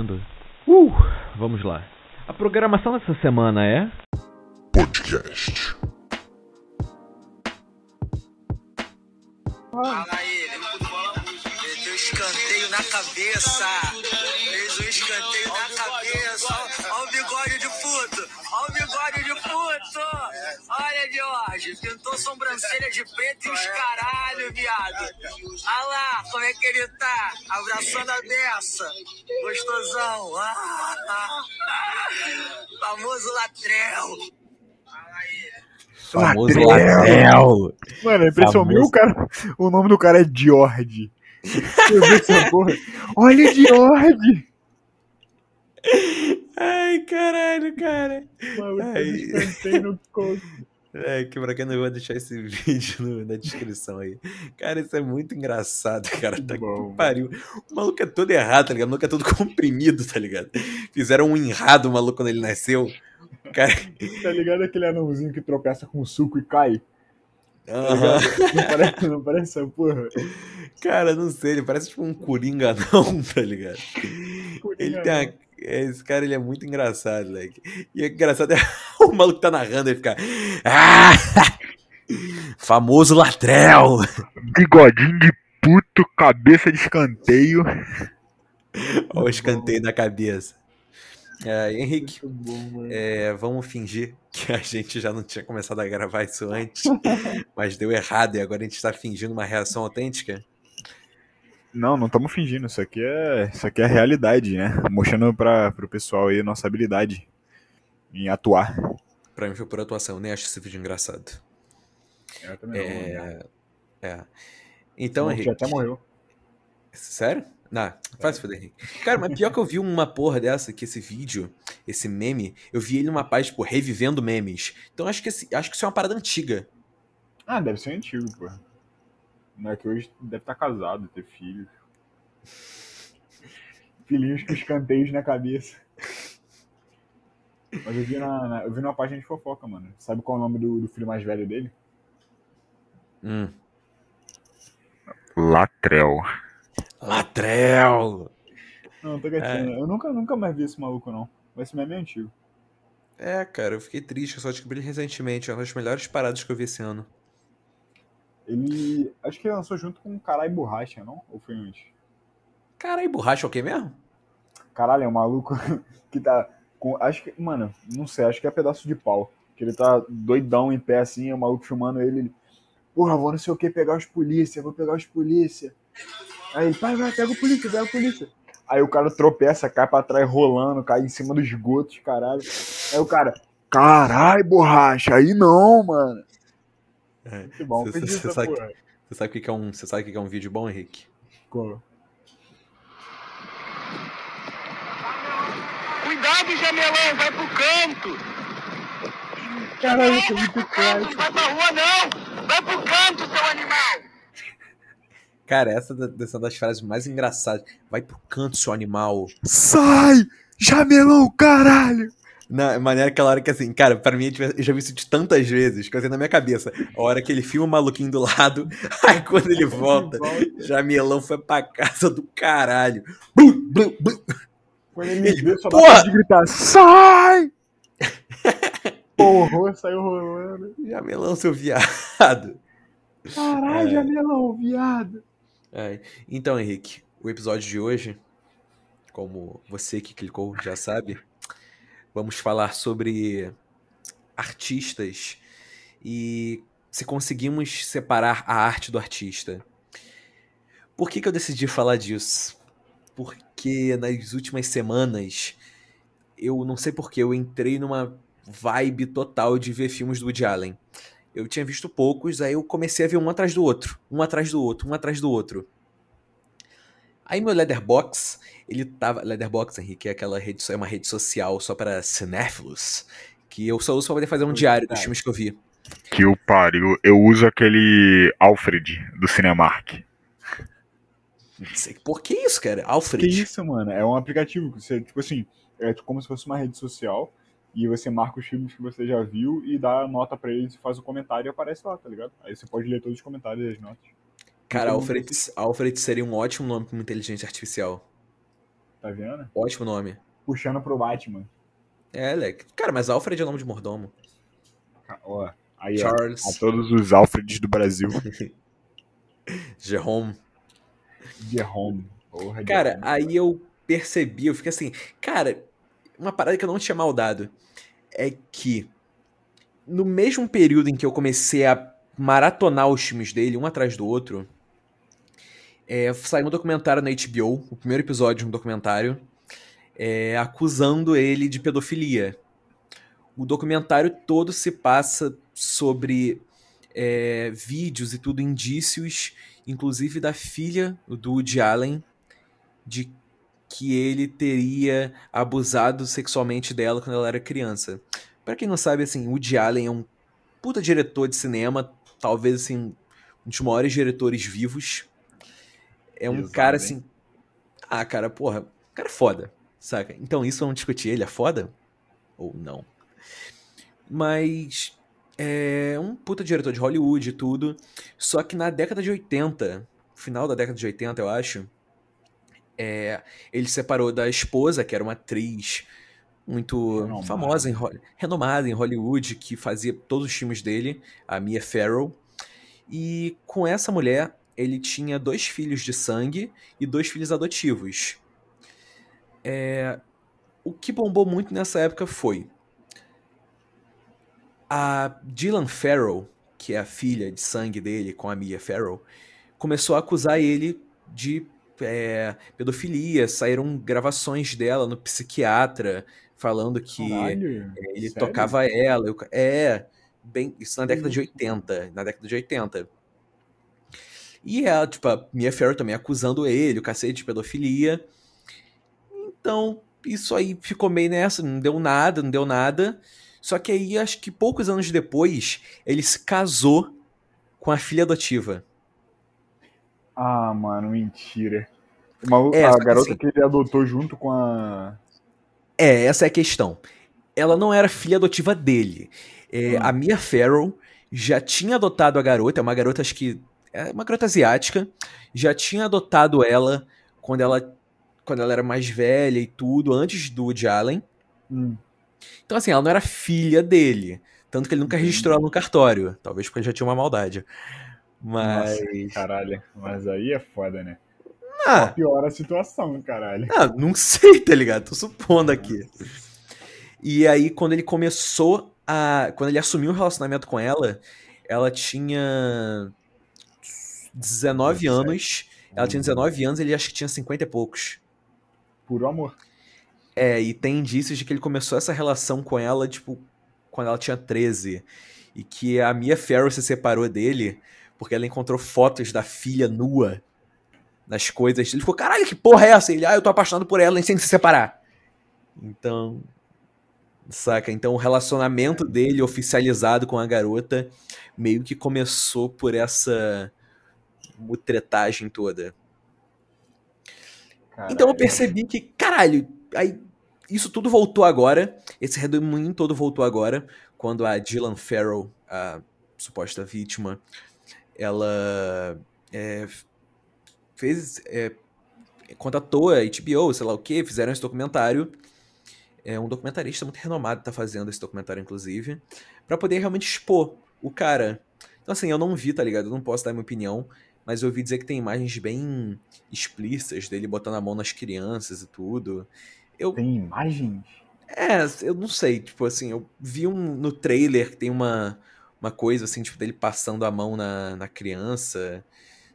ouvindo? Uh, vamos lá. A programação dessa semana é. Podcast. Fala aí. Meteu escanteio na cabeça. Fez o escanteio na cabeça. Olha o bigode de puto. Olha o bigode de puto. Olha, Jorge. Pintou sobrancelha de preto e os caralho, viado. Olha lá como é que ele tá. Abraçando a beça. Gostosão. Ah, ah, ah. Famoso latrel. Fala aí. Famoso Latrell. Latrell. Mano, a impressão Famoso. minha, o cara. O nome do cara é George. Essa porra? Olha, George! Ai, caralho, cara. Mano, Ai. eu escantei no coco. É, que pra quem não vai deixar esse vídeo no- na descrição aí. Cara, isso é muito engraçado, cara. Tá Bom, que pariu. O maluco é todo errado, tá ligado? O maluco é todo comprimido, tá ligado? Fizeram um enrado o maluco quando ele nasceu. Cara, Tá ligado aquele anãozinho que tropeça com suco e cai? Ligado? Não parece, não parece essa porra? cara, não sei, ele parece tipo um coringa não, tá ligado? Ele tem uma... Esse cara, ele é muito engraçado, moleque. E o engraçado é o maluco tá narrando e fica... Ah! Famoso Latrell! Bigodinho de puto, cabeça de escanteio. Olha o escanteio na cabeça. É, Henrique, bom, é, vamos fingir que a gente já não tinha começado a gravar isso antes, mas deu errado e agora a gente está fingindo uma reação autêntica. Não, não estamos fingindo. Isso aqui é, isso aqui é a realidade, né? Mostrando para pro pessoal aí nossa habilidade em atuar. Pra mim foi por atuação, eu nem acho esse vídeo engraçado. Eu também É, é. Então, Já Henrique. até morreu. Sério? Não, faz foder, Henrique. Cara, mas pior que eu vi uma porra dessa, que esse vídeo, esse meme, eu vi ele numa página, tipo, revivendo memes. Então acho que, esse, acho que isso é uma parada antiga. Ah, deve ser antigo, pô. Não é que hoje deve estar casado, ter filhos. Filhinhos com escanteios na cabeça. Mas eu vi, na, na- eu vi numa página de fofoca, mano. Sabe qual é o nome do, do filho mais velho dele? Hum. Latrell. Latrell! Não, tô gatinho. Eu nunca, nunca mais vi esse maluco, não. Mas esse meme é antigo. É, cara, eu fiquei triste, eu só descobri recentemente. É uma das melhores paradas que eu vi esse ano. Ele. Acho que ele lançou junto com Caralho Borracha, não? Ou foi antes? Caralho, borracha é o quê mesmo? Caralho, é um maluco que tá. Com, acho que. Mano, não sei, acho que é pedaço de pau. Que ele tá doidão em pé assim, é o maluco filmando ele. ele Porra, vou não sei o que pegar os polícia, vou pegar os polícia. Aí ele, pai, vai, pega o polícia, pega o polícia. Aí o cara tropeça, cai pra trás rolando, cai em cima dos esgotos, caralho. Aí o cara, caralho, borracha, aí não, mano. É. Muito bom, Cê- fez cê- isso, cê sabe- porra. Você sabe o que que é um, você sabe o que que é um vídeo bom, Henrique? Qual? Cuidado, jamelão, vai pro canto. Caralho, isso é muito Não clássico. vai pra rua, não. Vai pro canto, seu animal. Cara, essa é uma das frases mais engraçadas. Vai pro canto, seu animal. Sai! Jamelão, caralho! Na maneira aquela hora que assim, cara, pra mim eu já vi isso de tantas vezes, que eu tenho na minha cabeça. A hora que ele filma o maluquinho do lado, aí quando ele volta, Jamelão foi pra casa do caralho. Blum, blum, blum. Quando ele me vê, só Porra! de gritar, sai! Porra, saiu rolando. Jamelão, seu viado. Caralho, É. Jamelão, viado. É, Então, Henrique, o episódio de hoje, como você que clicou já sabe, vamos falar sobre artistas e se conseguimos separar a arte do artista. Por que, que eu decidi falar disso? Porque nas últimas semanas, eu não sei porquê, eu entrei numa vibe total de ver filmes do Woody Allen. Eu tinha visto poucos, aí eu comecei a ver um atrás do outro, um atrás do outro, um atrás do outro. Aí meu Letterbox, ele tava. Letterbox, Henrique, é aquela rede, é uma rede social só para cinéfilos, que eu só uso pra poder fazer um diário dos filmes que eu vi. Que o pariu. Eu uso aquele Alfred do Cinemark. Não sei por que isso, cara? Que Alfred. isso, mano? É um aplicativo que você, tipo assim, é como se fosse uma rede social e você marca os filmes que você já viu e dá nota pra eles, faz o comentário e aparece lá, tá ligado? Aí você pode ler todos os comentários e as notas. Cara, Alfred, Alfred seria um ótimo nome pra uma inteligência artificial. tá vendo? Ótimo nome. Puxando pro Batman. É, Leque. Cara, mas Alfred é nome de mordomo. Ó, aí, Charles. ó. A todos os Alfreds do Brasil. Jerome. Jerome. Porra, Cara, Jerome. aí eu percebi, eu fiquei assim, cara, uma parada que eu não tinha maldado é que no mesmo período em que eu comecei a maratonar os filmes dele, um atrás do outro, é, saiu um documentário na HBO, o primeiro episódio de um documentário, é, acusando ele de pedofilia. O documentário todo se passa sobre é, vídeos e tudo, indícios, inclusive da filha do Woody Allen, de que ele teria abusado sexualmente dela quando ela era criança. Pra quem não sabe, assim, Woody Allen é um puta diretor de cinema, talvez assim, um dos maiores diretores vivos. É um cara hein? assim. Ah, cara, porra, cara é foda, saca? Então isso vamos discutir, ele é foda? Ou não? Mas é um puta diretor de Hollywood e tudo. Só que na década de 80, final da década de 80, eu acho, é, ele se separou da esposa, que era uma atriz muito Renomada. famosa, em, renomada em Hollywood, que fazia todos os filmes dele, a Mia Farrow. E com essa mulher, ele tinha dois filhos de sangue e dois filhos adotivos. É, o que bombou muito nessa época foi a Dylan Farrow, que é a filha de sangue dele com a Mia Farrow, começou a acusar ele de é, pedofilia. Saíram gravações dela no psiquiatra falando que Caralho, ele sério? tocava ela. eu- É, bem, isso na década de 80. Na década de 80. E ela, tipo, a Mia Farrow também acusando ele, o cacete de pedofilia. Então, isso aí ficou meio nessa, não deu nada, não deu nada. Só que aí, acho que poucos anos depois, ele se casou com a filha adotiva. Ah, mano, mentira. Maluco- É, a só que garota assim- que ele adotou junto com a. É, essa é a questão. Ela não era filha adotiva dele. É, Hum. A Mia Farrow já tinha adotado a garota, é uma garota, acho que. É uma garota asiática. Já tinha adotado ela quando ela, quando ela era mais velha e tudo, antes do Woody Allen. Hum, Então, assim, ela não era filha dele. Tanto que ele nunca registrou ela no cartório. Talvez porque ele já tinha uma maldade. Mas. Nossa, caralho. Mas aí é foda, né? Ah, Piora a situação, caralho. Ah, não sei, tá ligado? Tô supondo aqui. E aí, quando ele começou a. Quando ele assumiu o relacionamento com ela, ela tinha 19 anos. Ela tinha 19 anos e ele acho que tinha 50 e poucos. Puro amor. É, e tem indícios de que ele começou essa relação com ela, tipo, quando ela tinha 13. E que a Mia Farrow se separou dele porque ela encontrou fotos da filha nua nas coisas. Ele ficou, caralho, que porra é essa? Ele, ah, eu tô apaixonado por ela, nem sei se separar. Então. Saca? Então o relacionamento dele oficializado com a garota meio que começou por essa mutretagem toda. Caralho. Então eu percebi que, caralho, aí isso tudo voltou agora, esse redemoinho todo voltou agora, quando a Dylan Farrow, a suposta vítima, ela é, fez, é, contatou a HBO, sei lá o que, fizeram esse documentário. É um documentarista muito renomado tá fazendo esse documentário, inclusive, pra poder realmente expor o cara. Então, assim, eu não vi, tá ligado? Eu não posso dar minha opinião, mas eu ouvi dizer que tem imagens bem explícitas dele botando a mão nas crianças e tudo. Eu, Tem imagens? é, eu não sei, tipo assim, eu vi um no trailer que tem uma, uma coisa assim, tipo, dele passando a mão na, na criança.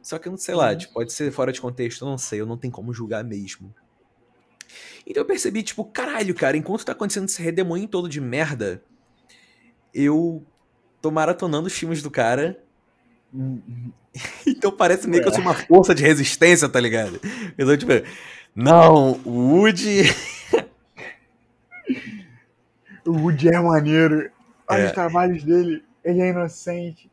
Só que eu não sei lá, Uhum. tipo, pode ser fora de contexto, eu não sei, eu não tenho como julgar mesmo. Então eu percebi, tipo, caralho, cara, enquanto tá acontecendo esse redemoinho todo de merda, eu tô maratonando os filmes do cara. Então parece meio que eu sou uma força de resistência, tá ligado? Eu tô tipo, não, o Woody. O Woody é maneiro. Olha É. os trabalhos dele. Ele é inocente.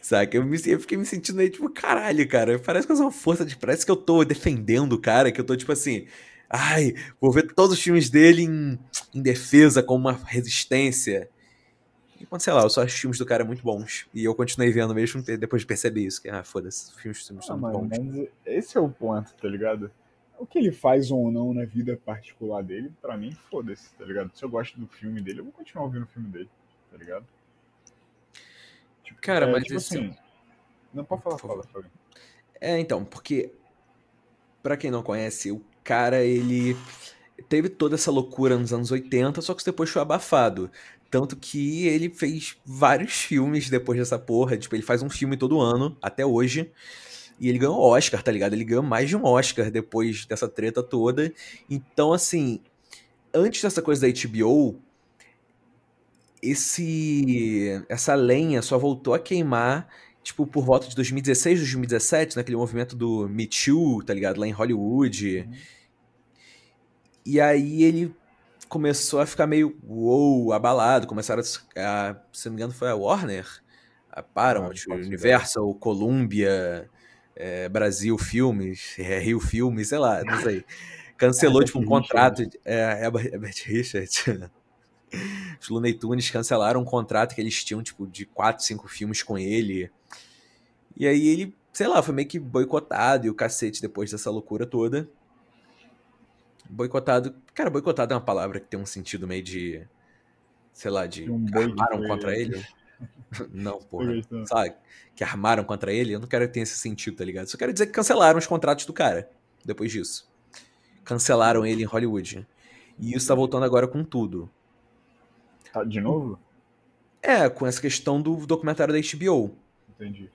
Saca? Eu, me, eu fiquei me sentindo aí, tipo, caralho, cara. Parece que eu sou uma força de. Parece que eu tô defendendo o cara, que eu tô, tipo assim. Ai, vou ver todos os filmes dele em, em defesa, como uma resistência. Enquanto, sei lá, eu só acho os filmes do cara muito bons. E eu continuei vendo mesmo depois de perceber isso. Que, ah, foda-se, os filmes, filmes Ah, são muito bons. mas esse é o ponto, tá ligado? o que ele faz ou não na vida particular dele, pra mim, foda-se, tá ligado? Se eu gosto do filme dele, eu vou continuar ouvindo o filme dele, tá ligado? Tipo, Cara, é, mas tipo esse- assim. Não pode falar, fala, fala. É, então, porque pra quem não conhece, o cara ele teve toda essa loucura nos anos 80, só que depois foi abafado. Tanto que ele fez vários filmes depois dessa porra. Tipo, ele faz um filme todo ano, até hoje. E ele ganhou Oscar, tá ligado? Ele ganhou mais de um Oscar depois dessa treta toda. Então, assim, antes dessa coisa da HBO, esse essa lenha só voltou a queimar, tipo, por volta de 2016, 2017, naquele movimento do Me Too, tá ligado? Lá em Hollywood. Uhum. E aí ele começou a ficar meio, uou, abalado. Começaram a, a- se não me engano, foi a Warner, a Paramount, Ah. Universal, Columbia, é, Brasil Filmes, é, Rio Filmes, sei lá, não sei. Cancelou, Herbert tipo, um Richards. contrato. de- É, Herbert Herbert Richards. Os Looney Tunes cancelaram um contrato que eles tinham, tipo, de 4, 5 filmes com ele. E aí ele, sei lá, foi meio que boicotado e o cacete depois dessa loucura toda. Boicotado. Cara, boicotado é uma palavra que tem um sentido meio de. Sei lá, de. Um armaram contra ele. Não, porra. Sabe? Que armaram contra ele. Eu não quero que tenha esse sentido, tá ligado? Só quero dizer que cancelaram os contratos do cara depois disso. Cancelaram ele em Hollywood. E isso tá voltando agora com tudo. Tá, de novo? É, com essa questão do documentário da HBO. Entendi.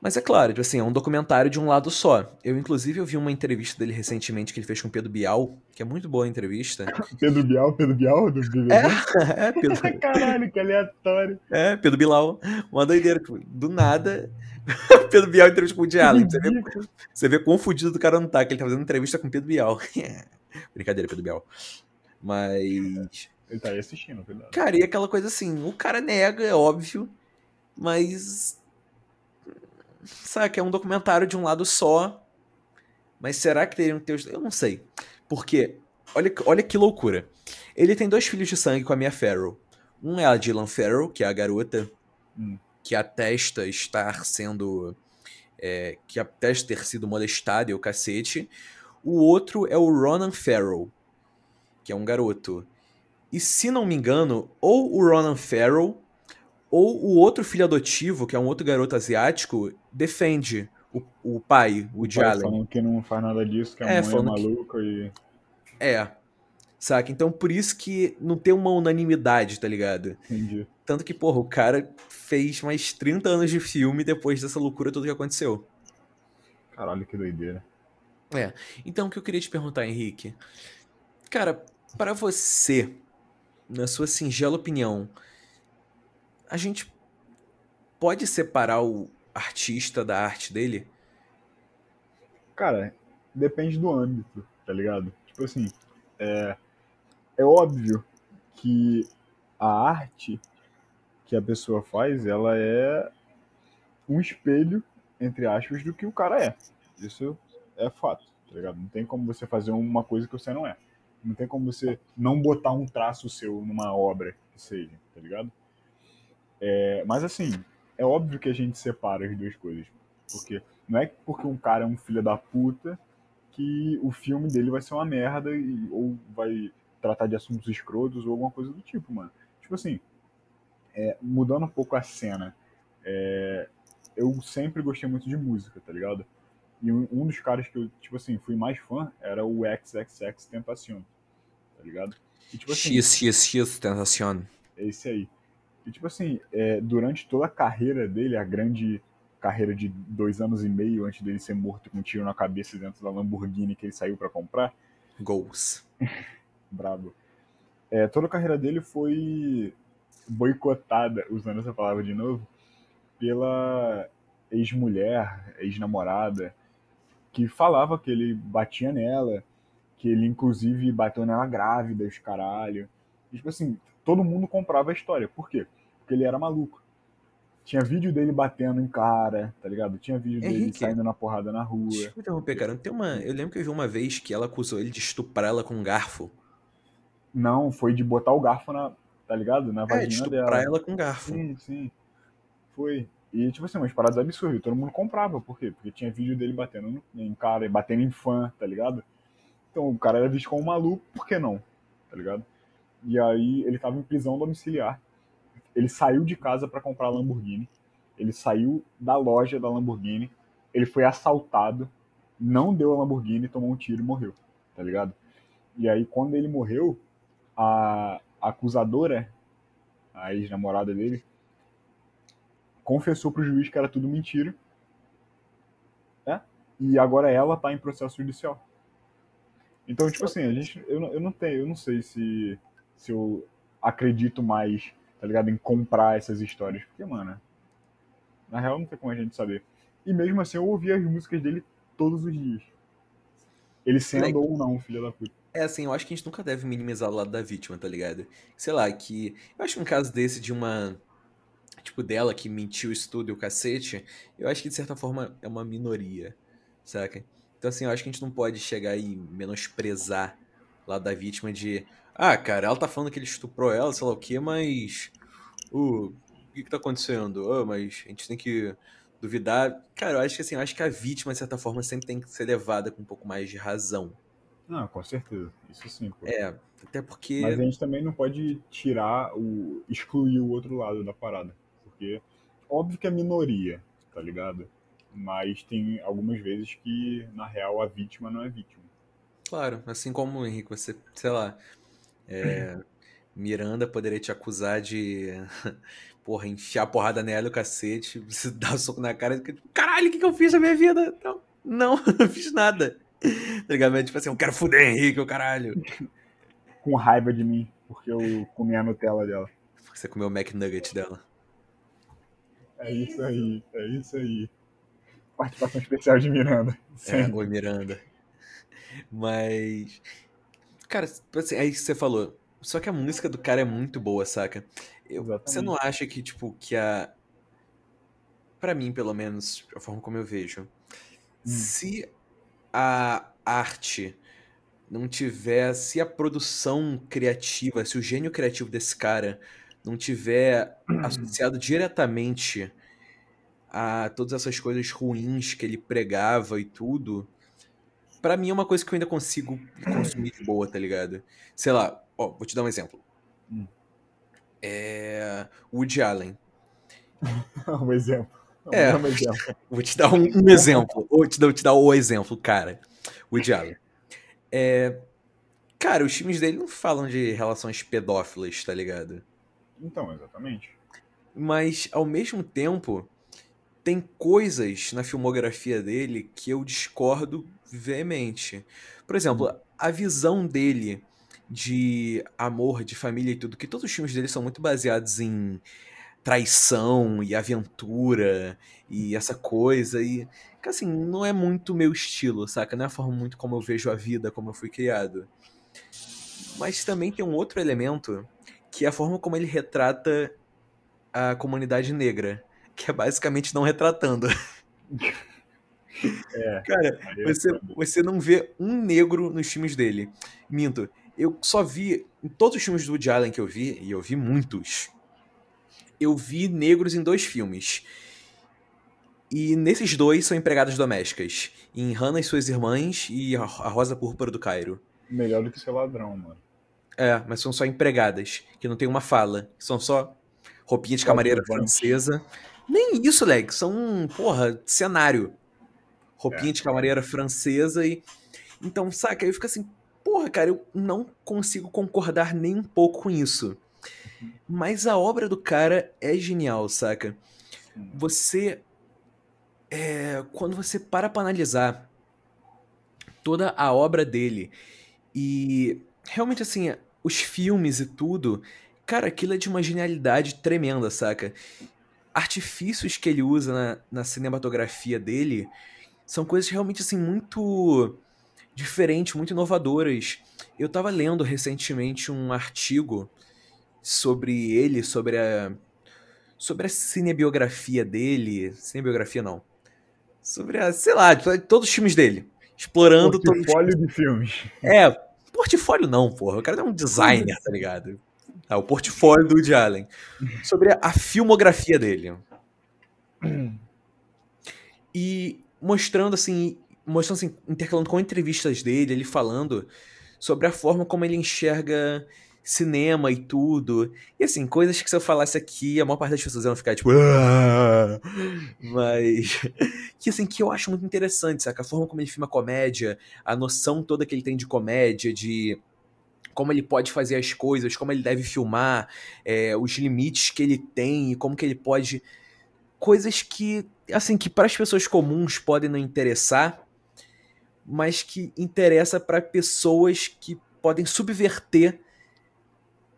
Mas é claro, tipo assim, é um documentário de um lado só. Eu, inclusive, eu vi uma entrevista dele recentemente que ele fez com o Pedro Bial, que é muito boa a entrevista. Pedro Bial, Pedro Bial do BBB? É, é, Pedro, Caralho, que aleatório. é, Pedro Bilau. Uma doideira, tipo, do nada. Pedro Bial entrevista com o Diallo. Você vê, você vê quão fudido do cara não tá, que ele tá fazendo entrevista com o Pedro Bial. Brincadeira, Pedro Bial. Mas. Ele tá aí assistindo, cuidado. Cara, e aquela coisa assim, o cara nega, é óbvio, mas. Sabe, que é um documentário de um lado só. Mas será que teriam que ter os. Eu não sei. Porque, olha, olha que loucura. Ele tem dois filhos de sangue com a Mia Farrow. Um é a Dylan Farrow, que é a garota Hum. que atesta estar sendo. é, que atesta ter sido molestada e o cacete. O outro é o Ronan Farrow, que é um garoto. E se não me engano, ou o Ronan Farrow ou o outro filho adotivo, que é um outro garoto asiático, defende o, o pai, o Pai Jalen. Falando que não faz nada disso, que a É, mãe é falando que- maluca e. É. Saca? Então por isso que não tem uma unanimidade, tá ligado? Entendi. Tanto que, porra, o cara fez mais 30 anos de filme depois dessa loucura toda que aconteceu. Caralho, que doideira. Então, o que eu queria te perguntar, Henrique? Cara, para você, na sua singela opinião, a gente pode separar o artista da arte dele? Cara, depende do âmbito, tá ligado? Tipo assim, é, é óbvio que a arte que a pessoa faz, ela é um espelho, entre aspas, do que o cara é. Isso é fato, tá ligado? Não tem como você fazer uma coisa que você não é. Não tem como você não botar um traço seu numa obra que seja, tá ligado? É, mas assim, é óbvio que a gente separa as duas coisas. Porque não é porque um cara é um filho da puta que o filme dele vai ser uma merda e- ou vai tratar de assuntos escrotos ou alguma coisa do tipo, mano. Tipo assim, é, mudando um pouco a cena, é, eu sempre gostei muito de música, tá ligado? E um, um dos caras que eu, tipo assim, fui mais fã era o XXX Tentacion, tá ligado? E, tipo assim, X, X, X, Tentacion. é esse aí. E tipo assim, é, durante toda a carreira dele, a grande carreira de dois anos e meio antes dele ser morto com um tiro na cabeça dentro da Lamborghini que ele saiu pra comprar, Goals. brabo. É, toda a carreira dele foi boicotada, usando essa palavra de novo, pela ex-mulher, ex-namorada, que falava que ele batia nela, que ele inclusive bateu nela grávida, os caralho. E, tipo assim, todo mundo comprava a história. Por quê? Porque ele era maluco. Tinha vídeo dele batendo em cara, tá ligado? Tinha vídeo dele Henrique. saindo na porrada na rua. Deixa eu interromper, cara. Tem uma... Eu lembro que eu vi uma vez que ela acusou ele de estuprar ela com um garfo. Não, foi de botar o garfo na, tá ligado? Na É, de vagina estuprar dela. ela com garfo. Sim, sim. Foi. E, tipo assim, umas paradas absurdas. Todo mundo comprava. Por quê? Porque tinha vídeo dele batendo em cara, batendo em fã, tá ligado? Então o cara era visto como um maluco, por que não? Tá ligado? E aí ele tava em prisão domiciliar. Ele saiu de casa pra comprar a Lamborghini. Ele saiu da loja da Lamborghini. Ele foi assaltado. Não deu a Lamborghini, tomou um tiro e morreu. Tá ligado? E aí quando ele morreu, a acusadora, a ex-namorada dele, confessou pro juiz que era tudo mentira. né? E agora ela tá em processo judicial. Então, tipo assim, a gente, eu, eu não tenho, eu não sei se, se eu acredito mais, tá ligado, em comprar essas histórias. Porque, mano, na real não tem como a gente saber. E mesmo assim eu ouvi as músicas dele todos os dias. Ele sendo ou não, filho da puta. É assim, eu acho que a gente nunca deve minimizar o lado da vítima, tá ligado? Sei lá, que. Eu acho que um caso desse de uma. Tipo, dela que mentiu tudo e o cacete, eu acho que de certa forma é uma minoria, saca? Então, assim, eu acho que a gente não pode chegar e menosprezar lado da vítima de. Ah, cara, ela tá falando que ele estuprou ela, sei lá o quê, mas. Uh, o que que tá acontecendo? Ah, mas a gente tem que duvidar. Cara, eu acho que assim, eu acho que a vítima, de certa forma, sempre tem que ser levada com um pouco mais de razão. Não, com certeza. Isso sim, pô. É, até porque. Mas a gente também não pode tirar o. excluir o outro lado da parada. Porque óbvio que é minoria, tá ligado? Mas tem algumas vezes que, na real, a vítima não é vítima. Claro, assim como, Henrique, você, sei lá, é, Miranda poderia te acusar de, porra, enfiar a porrada nela e o cacete, você dar um soco na cara e tipo, caralho, o que, que eu fiz na minha vida? Não, não, não fiz nada. Tá ligado? Mas, tipo assim, eu quero fuder Henrique, o caralho. Com raiva de mim, porque eu comi a Nutella dela. Você comeu o McNugget dela. É isso aí, é isso aí. Participação especial de Miranda. É, Sim. oi Miranda. Mas. Cara, assim, é isso que você falou. Só que a música do cara é muito boa, saca? Eu- você não acha que, tipo, que a. Pra mim, pelo menos, a forma como eu vejo. Se a arte não tiver. Se a produção criativa, se o gênio criativo desse cara não tiver associado diretamente a todas essas coisas ruins que ele pregava e tudo, pra mim é uma coisa que eu ainda consigo consumir de boa, tá ligado? Sei lá, ó, vou te dar um exemplo. Hum. É. Woody Allen. um exemplo. É. Um exemplo. Vou te dar um, um exemplo. Vou te dar, vou te dar o exemplo, cara. Woody Allen. É, cara, os filmes dele não falam de relações pedófilas, tá ligado? Então, exatamente. Mas, ao mesmo tempo, tem coisas na filmografia dele que eu discordo veemente. Por exemplo, a visão dele de amor, de família e tudo, que todos os filmes dele são muito baseados em traição e aventura e essa coisa e que assim, não é muito meu estilo, saca? Não é a forma muito como eu vejo a vida, como eu fui criado. Mas também tem um outro elemento que é a forma como ele retrata a comunidade negra, que é basicamente não retratando. É. Cara, é você, você não vê um negro nos filmes dele. Minto, eu só vi, em todos os filmes do Woody Allen que eu vi, e eu vi muitos, eu vi negros em dois filmes. E nesses dois são empregadas domésticas. Em Hannah e suas irmãs e a Rosa Púrpura do Cairo. Melhor do que ser ladrão, mano. É, mas são só empregadas, que não tem uma fala. São só roupinha de camareira francesa. Nem isso, Leg. São, porra, cenário. Roupinha É. de camareira francesa e. Então, saca? Eu fico assim, porra, cara, eu não consigo concordar nem um pouco com isso. Mas a obra do cara é genial, saca? Você. É, quando você para pra analisar toda a obra dele e realmente assim, os filmes e tudo, cara, aquilo é de uma genialidade tremenda, saca? Artifícios que ele usa na, na cinematografia dele são coisas realmente assim muito diferentes, muito inovadoras. Eu tava lendo recentemente um artigo sobre ele, sobre a sobre a cinebiografia dele, cinebiografia não. Sobre a, sei lá, todos os filmes dele, explorando todos Portfólio de filmes. é, portfólio não, porra. O cara é um designer, tá ligado? Ah, o portfólio do Woody Allen. Sobre a, a filmografia dele. E mostrando assim, mostrando assim, intercalando com entrevistas dele, ele falando sobre a forma como ele enxerga cinema e tudo. E assim, coisas que se eu falasse aqui, a maior parte das pessoas iam ficar tipo. "Ah!" Mas. Que assim, que eu acho muito interessante, saca? A forma como ele filma comédia, a noção toda que ele tem de comédia, de como ele pode fazer as coisas, como ele deve filmar, é, os limites que ele tem e como que ele pode. Coisas que, assim, que para as pessoas comuns podem não interessar, mas que interessa para pessoas que podem subverter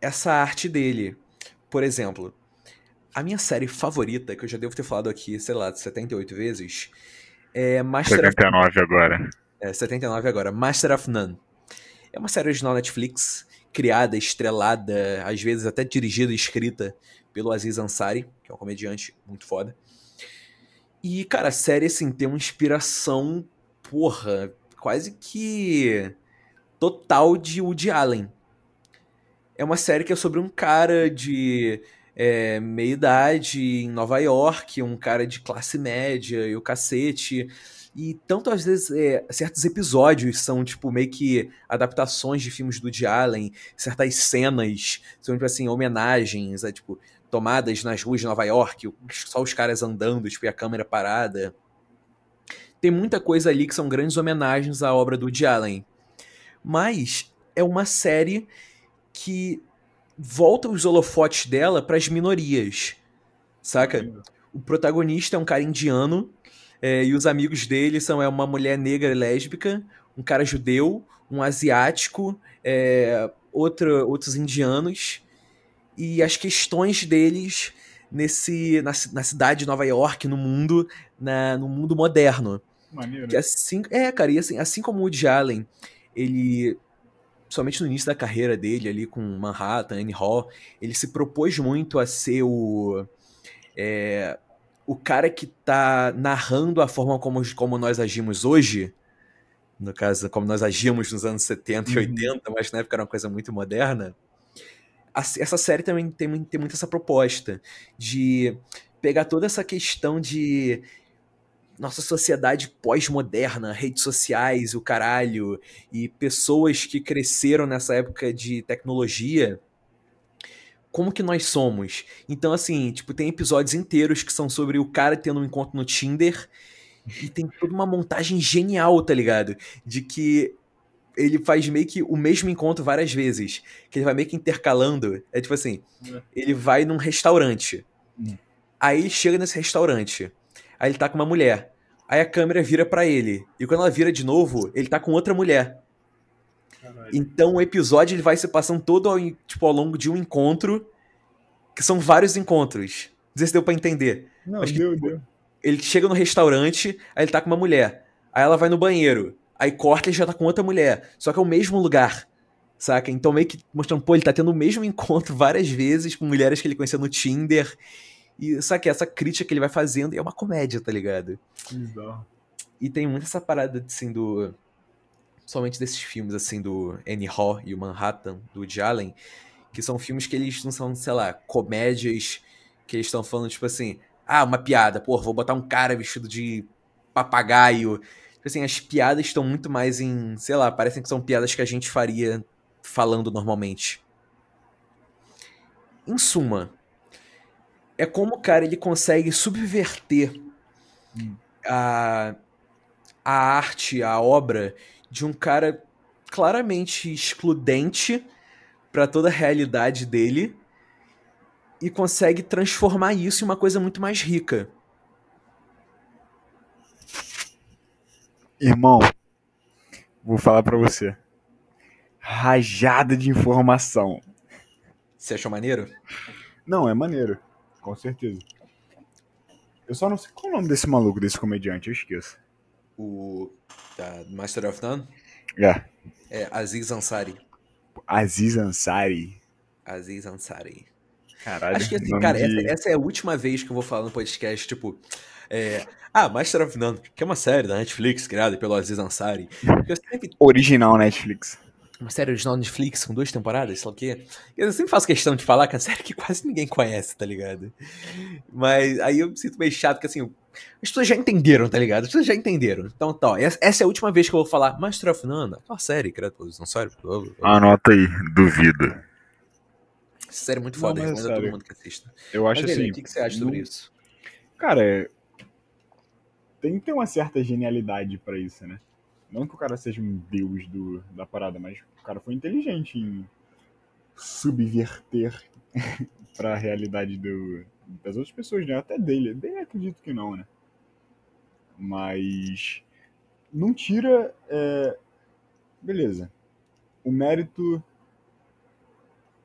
essa arte dele. Por exemplo, a minha série favorita, que eu já devo ter falado aqui, sei lá, 78 vezes, é Master of 79 agora. é, 79 agora, Master of None. É uma série original Netflix, criada, estrelada, às vezes até dirigida e escrita pelo Aziz Ansari, que é um comediante muito foda. E, cara, a série, assim, tem uma inspiração, porra, quase que total de Woody Allen. É uma série que é sobre um cara de é, meia-idade em Nova York, um cara de classe média e o cacete. E tanto às vezes é, certos episódios são tipo meio que adaptações de filmes do Woody Allen, certas cenas são tipo assim homenagens a tipo tomadas nas ruas de Nova York, só os caras andando, tipo, e a câmera parada. Tem muita coisa ali que são grandes homenagens à obra do Woody Allen. Mas é uma série que volta os holofotes dela para as minorias, saca? O protagonista é um cara indiano é, e os amigos dele são é, uma mulher negra e lésbica, um cara judeu, um asiático, é, outra, outros indianos e as questões deles nesse na, na cidade de Nova York, no mundo, na, no mundo moderno. Maneiro. Que assim, é, cara, e assim, assim como o Woody Allen, ele somente no início da carreira dele ali com Manhattan, Annie Hall, ele se propôs muito a ser o é, o cara que tá narrando a forma como, como nós agimos hoje, no caso, como nós agíamos nos anos 70 e Uhum. 80, mas na época era uma coisa muito moderna. Essa série também tem, tem muito essa proposta de pegar toda essa questão de nossa sociedade pós-moderna, redes sociais, o caralho, e pessoas que cresceram nessa época de tecnologia, como que nós somos? Então, assim, tipo, tem episódios inteiros que são sobre o cara tendo um encontro no Tinder, e tem toda uma montagem genial, tá ligado? De que ele faz meio que o mesmo encontro várias vezes. Que ele vai meio que intercalando. É tipo assim, ele vai num restaurante. Hum. Aí ele chega nesse restaurante. Aí ele tá com uma mulher. Aí a câmera vira pra ele. E quando ela vira de novo, ele tá com outra mulher. Então o episódio ele vai se passando todo ao, tipo, ao longo de um encontro. Que são vários encontros. Não sei se deu pra entender. Não, que- deu, deu. Ele chega no restaurante, aí ele tá com uma mulher. Aí ela vai no banheiro. Aí corta e já tá com outra mulher. Só que é o mesmo lugar. Saca? Então meio que mostrando, pô, ele tá tendo o mesmo encontro várias vezes com mulheres que ele conhecia no Tinder. E sabe essa crítica que ele vai fazendo é uma comédia, tá ligado? Que bizarro. E tem muito essa parada, assim, do. Somente desses filmes, assim, do Annie Hall e o Manhattan, do Woody Allen, que são filmes que eles não são, sei lá, comédias que eles estão falando, tipo assim, ah, uma piada, pô, vou botar um cara vestido de papagaio. Tipo assim, as piadas estão muito mais em, sei lá, parecem que são piadas que a gente faria falando normalmente. Em suma, é como o cara ele consegue subverter a, a arte, a obra de um cara claramente excludente para toda a realidade dele e consegue transformar isso em uma coisa muito mais rica. Irmão, vou falar pra você. Rajada de informação. Você achou maneiro? Não, é maneiro. Com certeza. Eu só não sei qual é o nome desse maluco, desse comediante, eu esqueço. O da Master of None É. é Aziz Ansari. Aziz Ansari. Aziz Ansari. Caralho. Acho que assim, cara, de- essa, essa é a última vez que eu vou falar no podcast, tipo. é, ah, Master of None, que é uma série da Netflix criada pelo Aziz Ansari. Porque sempre Original Netflix. uma série original Netflix com duas temporadas, sei lá o quê. Eu sempre faço questão de falar que é uma série que quase ninguém conhece, tá ligado? Mas aí eu me sinto meio chato que assim, as pessoas já entenderam, tá ligado? As pessoas já entenderam. Então, tá, ó, essa é a última vez que eu vou falar Master of None, aquela série, criada pela Não série, Anota aí, duvido. Essa série é muito foda, mas é recomendo a todo sério. mundo que assista. Eu acho Mas, assim. o que, que você acha sobre não- isso? Cara, é- tem que ter uma certa genialidade pra isso, né? Não que o cara seja um deus do, da parada, mas o cara foi inteligente em subverter pra realidade do, das outras pessoas, né? Até dele. Eu acredito que não, né? Mas não tira. é, Beleza. O mérito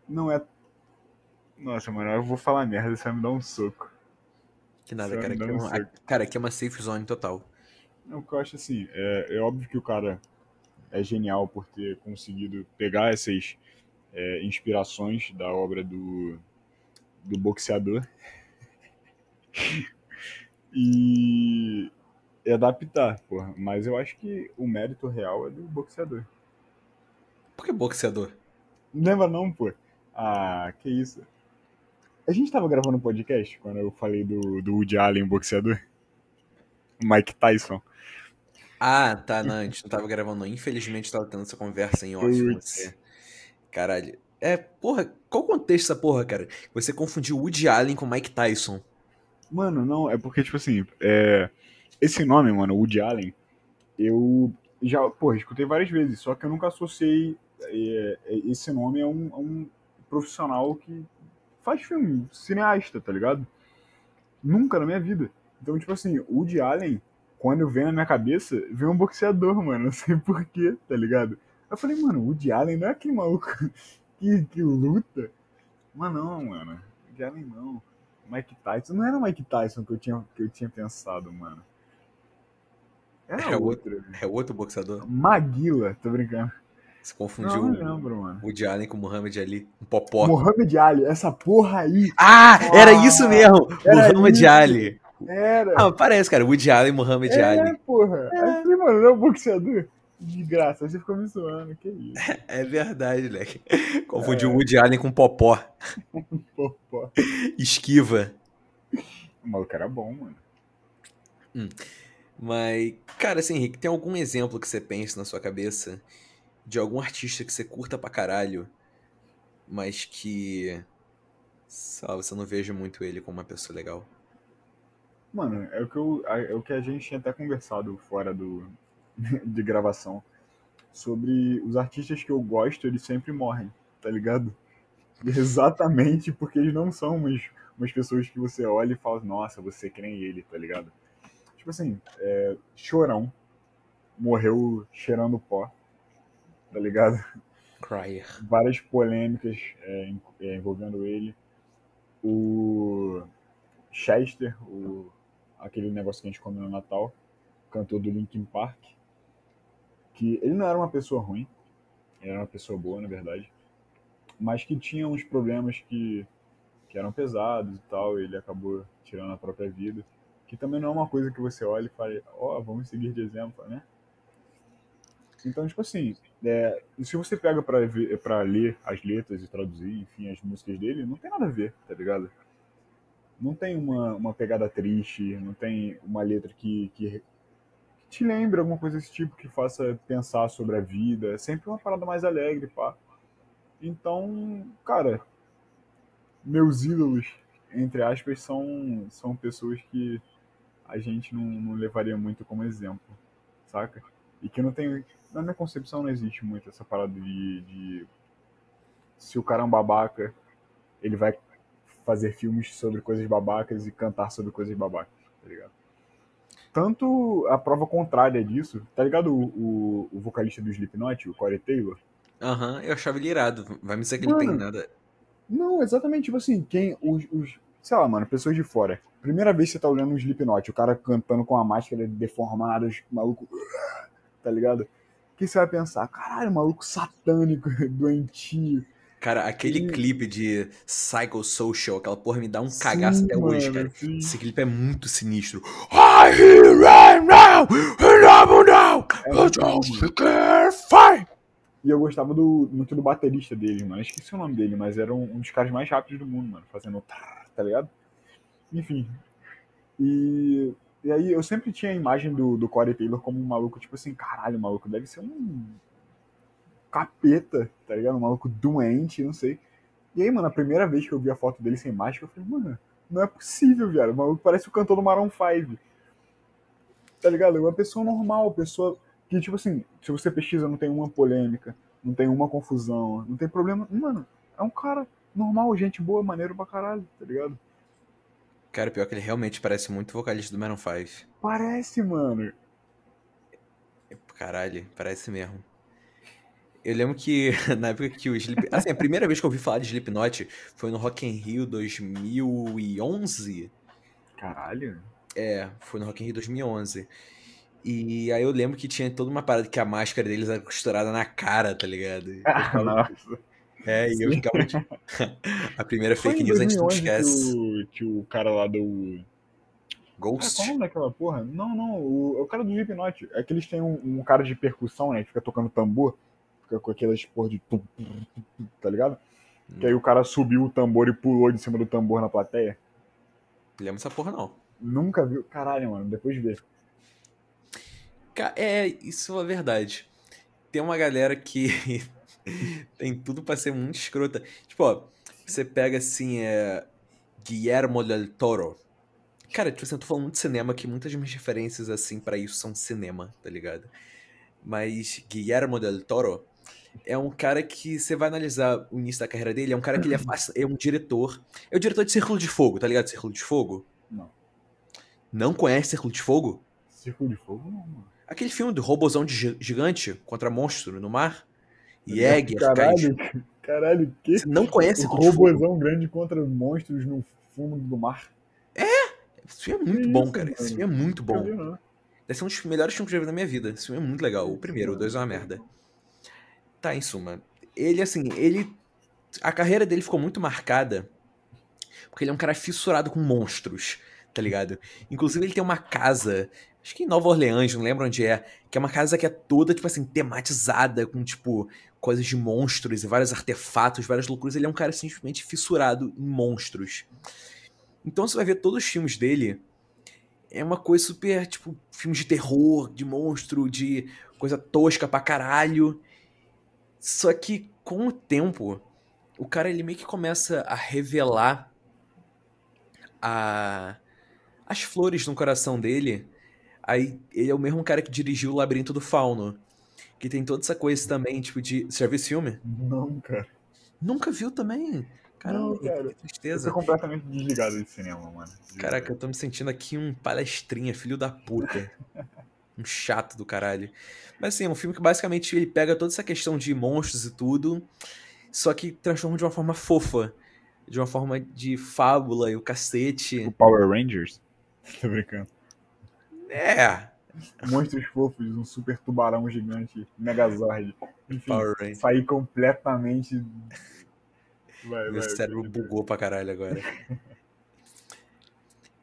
não é. Nossa, mano, eu vou falar merda, você vai me dar um soco. Que nada, cara. Aqui é, um uma, seco. cara, aqui é uma safe zone total. Não, o que eu acho assim, é, é óbvio que o cara é genial por ter conseguido pegar essas é, inspirações da obra do, do boxeador e, e adaptar, porra. Mas eu acho que o mérito real é do boxeador. Por que boxeador? Não lembra não, pô? Ah, que isso. A gente tava gravando um podcast quando eu falei do, do Woody Allen, boxeador. Mike Tyson. Ah, tá, não, a gente não tava gravando. Infelizmente tava tendo essa conversa em off com você. Caralho. É, porra, qual o contexto dessa porra, cara? Você confundiu Woody Allen com Mike Tyson. Mano, não, é porque, tipo assim, é, esse nome, mano, Woody Allen, eu já, porra, escutei várias vezes, só que eu nunca associei é, é, esse nome a um, a um profissional que faz filme, cineasta, tá ligado? Nunca na minha vida. Então, tipo assim, Woody Allen, quando vem na minha cabeça, vem um boxeador, mano, não sei porquê, tá ligado? Eu falei, mano, Woody Allen não é aquele maluco que, que luta? Mas não, mano, Allen não. Mike Tyson. Não era o Mike Tyson que eu tinha, que eu tinha pensado, mano. Era É outro. É outro boxeador. Maguila, tô brincando. Você Não, confundiu não lembro, mano. Woody Allen com Muhammad Ali. Um popó. Mohamed Ali, essa porra aí. Ah, era Ah, isso mesmo! era Muhammad isso. Ali. Era. Ah, parece, cara. Woody Allen e Muhammad é, Ali. porra. Aí eu falei, mano, não é um boxeador? De graça. Você ficou me zoando, que isso. É verdade, moleque. Confundiu Woody Allen com popó. Pô. Esquiva. O maluco era bom, mano. Mas, cara, assim, Henrique, tem algum exemplo que você pensa na sua cabeça de algum artista que você curta pra caralho, mas que. Lá, você não veja muito ele como uma pessoa legal? Mano, é o que, eu, é o que a gente tinha até conversado fora do, de gravação. Sobre os artistas que eu gosto, eles sempre morrem, tá ligado? Exatamente porque eles não são umas, umas pessoas que você olha e fala, nossa, você que nem ele, tá ligado? Tipo assim, é, Chorão morreu cheirando pó, tá ligado? Cryer. várias polêmicas é, é, envolvendo ele. O Chester, o, aquele negócio que a gente come no Natal, cantor do Linkin Park, que ele não era uma pessoa ruim, era uma pessoa boa, na verdade, mas que tinha uns problemas que, que eram pesados e tal, e ele acabou tirando a própria vida, que também não é uma coisa que você olha e fala, ó, vamos seguir de exemplo, né? Então, tipo assim, é, se você pega pra, ver, pra ler as letras e traduzir, enfim, as músicas dele, não tem nada a ver, tá ligado? Não tem uma, uma pegada triste, não tem uma letra que, que te lembre alguma coisa desse tipo, que faça pensar sobre a vida. É sempre uma parada mais alegre, pá. Então, cara, meus ídolos, entre aspas, são, são pessoas que a gente não, não levaria muito como exemplo, saca? E que não tem. Na minha concepção não existe muito essa parada de, de se o cara é um babaca, ele vai fazer filmes sobre coisas babacas e cantar sobre coisas babacas, tá ligado? Tanto a prova contrária disso, tá ligado o, o, o vocalista do Slipknot, o Corey Taylor? Aham, eu achava ele irado. Vai me dizer que ele tem Mano. nada. Não, exatamente, tipo assim, quem, os, os, sei lá, mano, pessoas de fora. Primeira vez que você tá olhando um Slipknot, o cara cantando com a máscara deformada, os maluco, tá ligado? O que você vai pensar? Caralho, maluco satânico, doentio. Cara, aquele clipe de Psycho Social, aquela porra me dá um cagaço Sim, até hoje, mano, cara. sim. Esse clipe é muito sinistro. I hear right now, and now, É I muito don't bom, mano. care, fight. E E eu gostava do, muito do baterista dele, mano. Esqueci o nome dele, mas era um, um dos caras mais rápidos do mundo, mano. Fazendo tá, tá ligado? Enfim. E, e aí eu sempre tinha a imagem do, do Corey Taylor como um maluco, tipo assim, caralho, maluco, deve ser um capeta, tá ligado? Um maluco doente, não sei. E aí, mano, a primeira vez que eu vi a foto dele sem máscara, eu falei, mano, não é possível, viado. O maluco parece o cantor do Maroon 5. Tá ligado? É uma pessoa normal, pessoa que, tipo assim, se você pesquisa, não tem uma polêmica, não tem uma confusão, não tem problema. Mano, é um cara normal, gente boa, maneiro pra caralho, tá ligado? Cara, pior que ele realmente parece muito vocalista do Maroon 5. Parece, mano. Caralho, parece mesmo. Eu lembro que na época que o Slip... Assim, a primeira vez que eu ouvi falar de Slipknot foi no Rock in Rio 2011. Caralho. É, foi no Rock in Rio 2011. E aí eu lembro que tinha toda uma parada que a máscara deles era costurada na cara, tá ligado? Eu Ah, ficava- nossa. É, e eu Sim. ficava de... A primeira Foi fake news a gente não 2011 esquece. Que o, que o cara lá do. Ah, Ghost? qual é nome daquela porra? Não, não, o, é o cara do Slipknot. É que eles têm um, um cara de percussão, né? Que fica tocando tambor. Com aquelas porra de. tum, Tá ligado? Que aí o cara subiu o tambor e pulou de cima do tambor na plateia. Lembro dessa porra, não. Nunca viu. Caralho, mano, depois de ver. É, isso é verdade. Tem uma galera que tem tudo pra ser muito escrota. Tipo, ó, você pega assim, é. Guillermo del Toro. Cara, tipo assim, eu tô falando de cinema, que muitas das minhas referências, assim, pra isso são cinema, tá ligado? Mas Guillermo del Toro é um cara que você vai analisar o início da carreira dele, é um cara que ele é, é um diretor. É o diretor de Círculo de Fogo, tá ligado? Círculo de Fogo? Não. Não conhece Círculo de Fogo? Círculo de fogo, não, mano. Aquele filme do robôzão de gi- gigante contra monstro no mar? Jäger, Caralho, caralho, que? Você não conhece Fogo? robôzão grande contra monstros no fundo do mar. Esse filme é muito Que bom, isso, cara. Esse mano? filme é muito bom. Deve ser um dos melhores filmes que eu já vi na minha vida. Esse filme é muito legal. O primeiro, o dois é uma merda. Tá, em suma. Ele, assim, ele. A carreira dele ficou muito marcada porque ele é um cara fissurado com monstros, tá ligado? Inclusive, ele tem uma casa, acho que em Nova Orleans, não lembro onde é, que é uma casa que é toda, tipo assim, tematizada com, tipo, coisas de monstros e vários artefatos, várias loucuras. Ele é um cara simplesmente fissurado em monstros. Então você vai ver todos os filmes dele. É uma coisa super, tipo, filmes de terror, de monstro, de coisa tosca pra caralho. Só que com o tempo, o cara ele meio que começa a revelar a as flores no coração dele. Aí ele é o mesmo cara que dirigiu o Labirinto do Fauno, que tem toda essa coisa também, tipo de, você já viu esse filme? Não, cara. Nunca viu também? Caramba, Não, cara. que Eu tristeza. tô completamente desligado de cinema, mano. De Caraca, eu tô me sentindo aqui um palestrinha, filho da puta. Um chato do caralho. Mas assim, é um filme que basicamente ele pega toda essa questão de monstros e tudo, só que transforma de uma forma fofa. De uma forma de fábula e o cacete. O Power Rangers? Tô brincando. É, Monstros fofos, um super tubarão gigante, Megazord. Enfim, Power Rangers. saí completamente. Vai, Meu vai. cérebro continua. bugou pra caralho agora.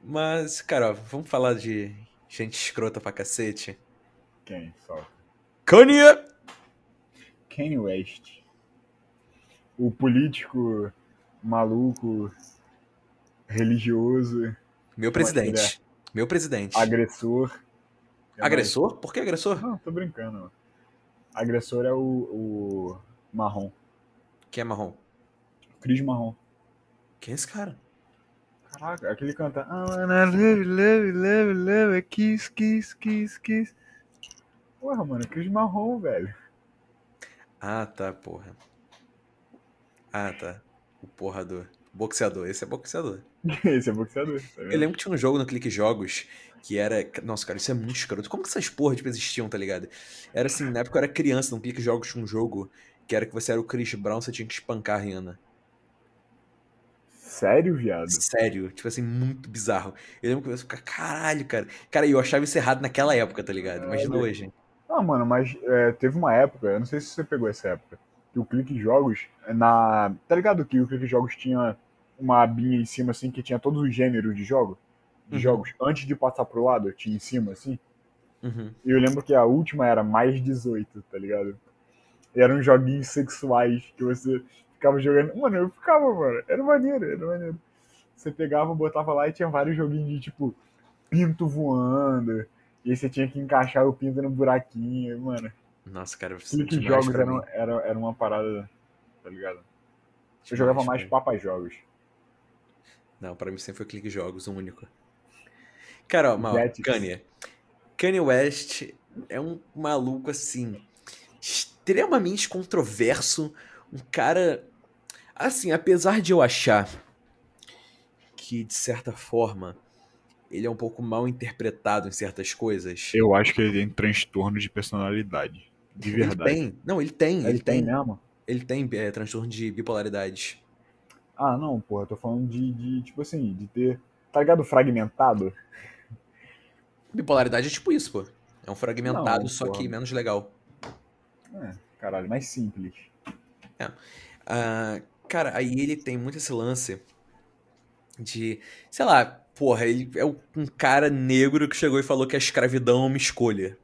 Mas, cara, ó, vamos falar de gente escrota pra cacete. Quem? Só. Kanye! Kanye West. O político maluco, religioso, Meu presidente. Meu presidente. agressor. É mais- Agressor? Por que agressor? Não, tô brincando. Agressor é o, o marrom. Quem é marrom? Cris Marrom. Quem é esse cara? Caraca, aquele canta. I wanna love, love, love, love, kiss, kiss, kiss, kiss. Porra, mano, Cris Marrom, velho. Ah, tá, porra. Ah, tá. O porra do boxeador. Esse é boxeador. Esse é boxeador. Tá Eu lembro que tinha um jogo no Clique Jogos que era. Nossa, cara, isso é muito escroto. Como que essas porras tipo, existiam, tá ligado? Era assim, na época eu era criança, no Clique Jogos tinha um jogo que era que você era o Chris Brown, você tinha que espancar a Rihanna. Sério, viado? Sério, tipo assim, muito bizarro. Eu lembro que eu ficava, caralho, cara. Cara, e eu achava isso errado naquela época, tá ligado? Imagina Caralho. hoje. Ah, mano, mas é, teve uma época, eu não sei se você pegou essa época, que o Clique Jogos, na. Tá ligado que o Clique Jogos tinha uma abinha em cima, assim, que tinha todos os gêneros de jogo? De Uhum. jogos. Antes de passar pro lado, tinha em cima, assim. Uhum. E eu lembro que a última era mais 18, tá ligado? eram joguinhos sexuais que você ficava jogando. Mano, eu ficava, mano. Era maneiro, era maneiro. Você pegava, botava lá e tinha vários joguinhos de tipo pinto voando. E aí você tinha que encaixar o pinto no buraquinho, mano. Nossa, cara, demais jogos era, era, era uma parada, tá ligado? Eu jogava mais papas jogos. Não, pra mim sempre foi clique jogos, o único. Cara, ó, mal. Kanye. Kanye West é um maluco assim, extremamente controverso, um cara assim, apesar de eu achar que de certa forma ele é um pouco mal interpretado em certas coisas. Eu acho que ele tem transtorno de personalidade. De Ele verdade. tem, não, ele tem, ele, Ele tem tem, mesmo? ele tem é, transtorno de bipolaridade. Ah, não, porra, eu tô falando de, de, tipo assim, de ter, tá ligado, fragmentado? Bipolaridade é tipo isso, pô. É um fragmentado, Não, só porra. que menos legal. É, caralho, mais simples. Ah, cara, aí ele tem muito esse lance de, sei lá, porra, ele é um cara negro que chegou e falou que a escravidão é uma escolha.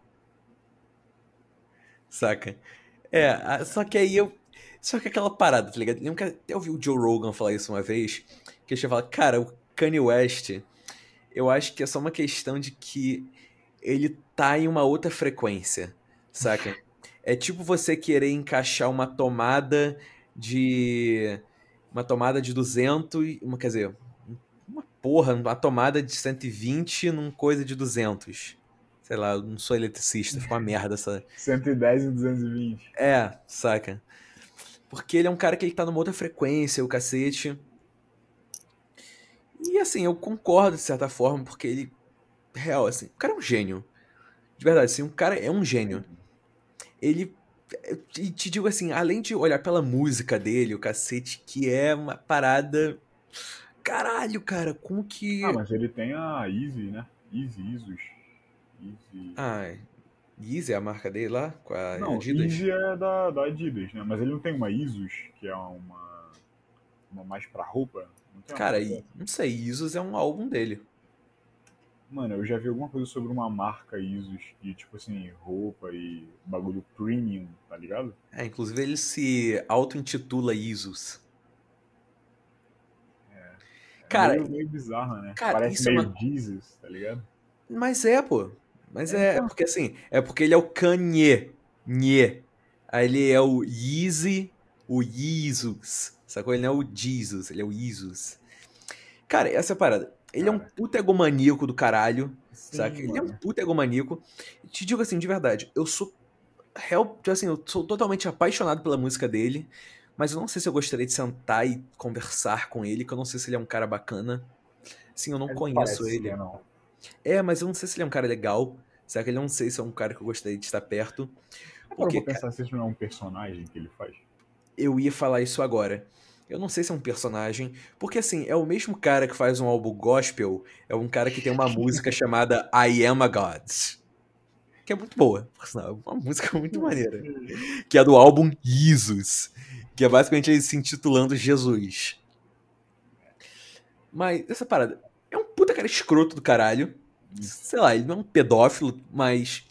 Saca? É, só que aí eu. Só que aquela parada, tá ligado? Que até ouvi o Joe Rogan falar isso uma vez, que ele falado, cara, o Kanye West, eu acho que é só uma questão de que ele tá em uma outra frequência, saca? É tipo você querer encaixar uma tomada de uma tomada de 200, e- uma, quer dizer, uma porra, uma tomada de 120 num coisa de 200. Sei lá, eu não sou eletricista, ficou uma merda essa. 110 e 220. É, saca? Porque ele é um cara que ele tá numa outra frequência, o cacete. E assim, eu concordo de certa forma, porque ele. Real, assim, o cara é um gênio. De verdade, assim, um cara é um gênio. Ele. E te digo assim, além de olhar pela música dele, o cacete, que é uma parada. Caralho, cara, como que. Ah, mas ele tem a Easy, né? Easy, Isus. Easy. Ah, Yeezy é a marca dele lá? Com a não, Adidas? Easy é da, da Adidas, né? Mas ele não tem uma Isus, que é uma, uma mais pra roupa? Não Cara, não sei, Isus é um álbum dele. Mano, eu já vi alguma coisa sobre uma marca Isus de tipo assim, roupa e bagulho premium, tá ligado? É, inclusive ele se auto-intitula Isus. É Cara, meio, meio bizarro, né? cara, Parece isso é meio uma- Jesus, tá ligado? Mas é, pô. Mas é, é Então. porque assim, é porque ele é o Kanye. Nye. Aí ele é o Yeezy, o Jesus. Sacou? Ele não é o Jesus, ele é o Jesus. Cara, essa é a parada. Ele é um Cara. puta egomaníaco do caralho. Sim, Saca? Ele é um puta egomaníaco. Te digo assim, de verdade, eu sou. Real, tipo assim, eu sou totalmente apaixonado pela música dele. Mas eu não sei se eu gostaria de sentar e conversar com ele, que eu não sei se ele é um cara bacana. Sim, eu não Ele conheço ele. ser, não. É, mas eu não sei se ele é um cara legal. Será que ele não sei se é um cara que eu gostaria de estar perto? Agora eu Porque vou pensar se isso não é um personagem que ele faz. eu ia falar isso agora. Eu não sei se é um personagem, porque assim, é o mesmo cara que faz um álbum gospel, é um cara que tem uma música chamada I Am a God. Que é muito boa, por sinal, é uma música muito maneira. Que é do álbum Jesus, que é basicamente ele se intitulando Jesus. Mas essa parada, é um puta cara escroto do caralho. Sei lá, ele não é um pedófilo, mas.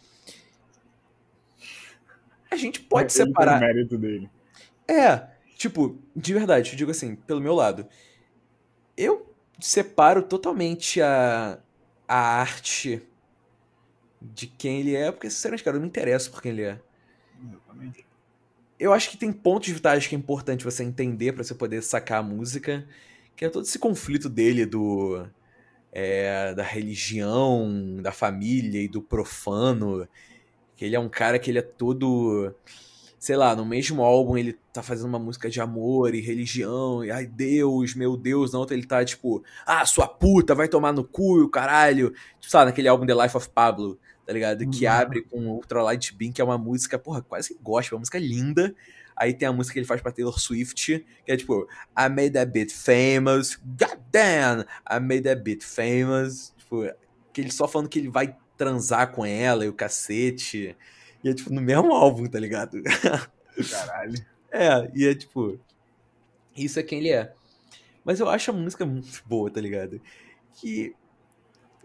A gente pode separar. Tem o mérito dele. É, tipo, de verdade, eu digo assim, pelo meu lado. Eu separo totalmente a, a arte de quem ele é, porque, sinceramente, cara, eu não me interesso por quem ele é. Exatamente. Eu acho que tem pontos vitais que é importante você entender pra você poder sacar a música, que é todo esse conflito dele do é, da religião, da família e do profano, que ele é um cara que ele é todo, sei lá, no mesmo álbum ele tá fazendo uma música de amor e religião, e ai Deus, meu Deus, na outra ele tá tipo, ah, sua puta, vai tomar no cu, o caralho, tipo, sabe, naquele álbum The Life of Pablo, tá ligado? Que Uhum. abre com Ultralight Beam, que é uma música, porra, quase que gospel, uma música linda. Aí tem a música que ele faz pra Taylor Swift, que é tipo, I made that bit famous, god damn, I made that bit famous. Tipo, que ele só falando que ele vai transar com ela e o cacete. E é tipo, no mesmo álbum, tá ligado? Caralho. É, e é tipo, isso é quem ele é. Mas eu acho a música muito boa, tá ligado? Que.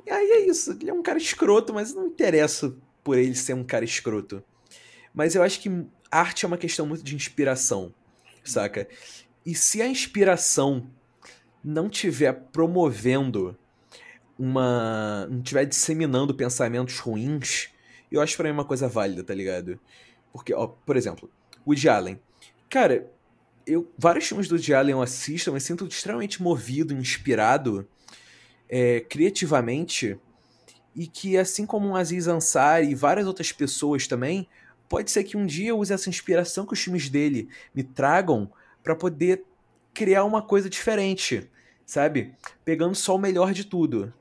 E aí é isso, ele é um cara escroto, mas não me interesso por ele ser um cara escroto. Mas eu acho que arte é uma questão muito de inspiração, saca? E se a inspiração não tiver promovendo uma. não tiver disseminando pensamentos ruins, eu acho pra mim uma coisa válida, tá ligado? Porque, ó, por exemplo, Woody Allen. Cara, eu vários filmes do Woody Allen eu assisto, me sinto extremamente movido, inspirado é, criativamente e que assim como o Aziz Ansari e várias outras pessoas também, pode ser que um dia eu use essa inspiração que os filmes dele me tragam para poder criar uma coisa diferente, sabe? Pegando só o melhor de tudo.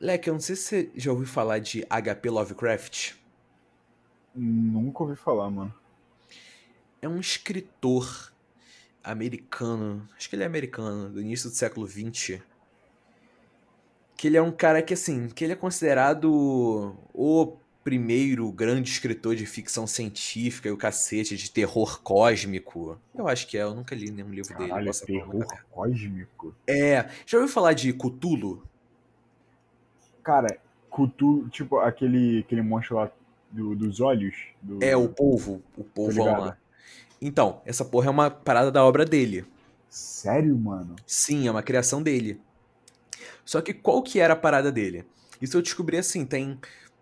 Leque, eu não sei se você já ouviu falar de HP Lovecraft. Nunca ouvi falar, mano. É um escritor americano, acho que ele é americano, do início do século XX. Que ele é um cara que, assim, que ele é considerado o primeiro grande escritor de ficção científica e o cacete de terror cósmico. Eu acho que é, eu nunca li nenhum livro dele. Caralho, falar terror cósmico. É, já ouviu falar de Cthulhu? Cara, Cthulhu, tipo aquele, aquele monstro lá do- dos olhos. do- É, o polvo, o polvão ligado. lá. Então, essa porra é uma parada da obra dele. Sério, mano? Sim, é uma criação dele. Só que qual que era a parada dele? Isso eu descobri assim, tem,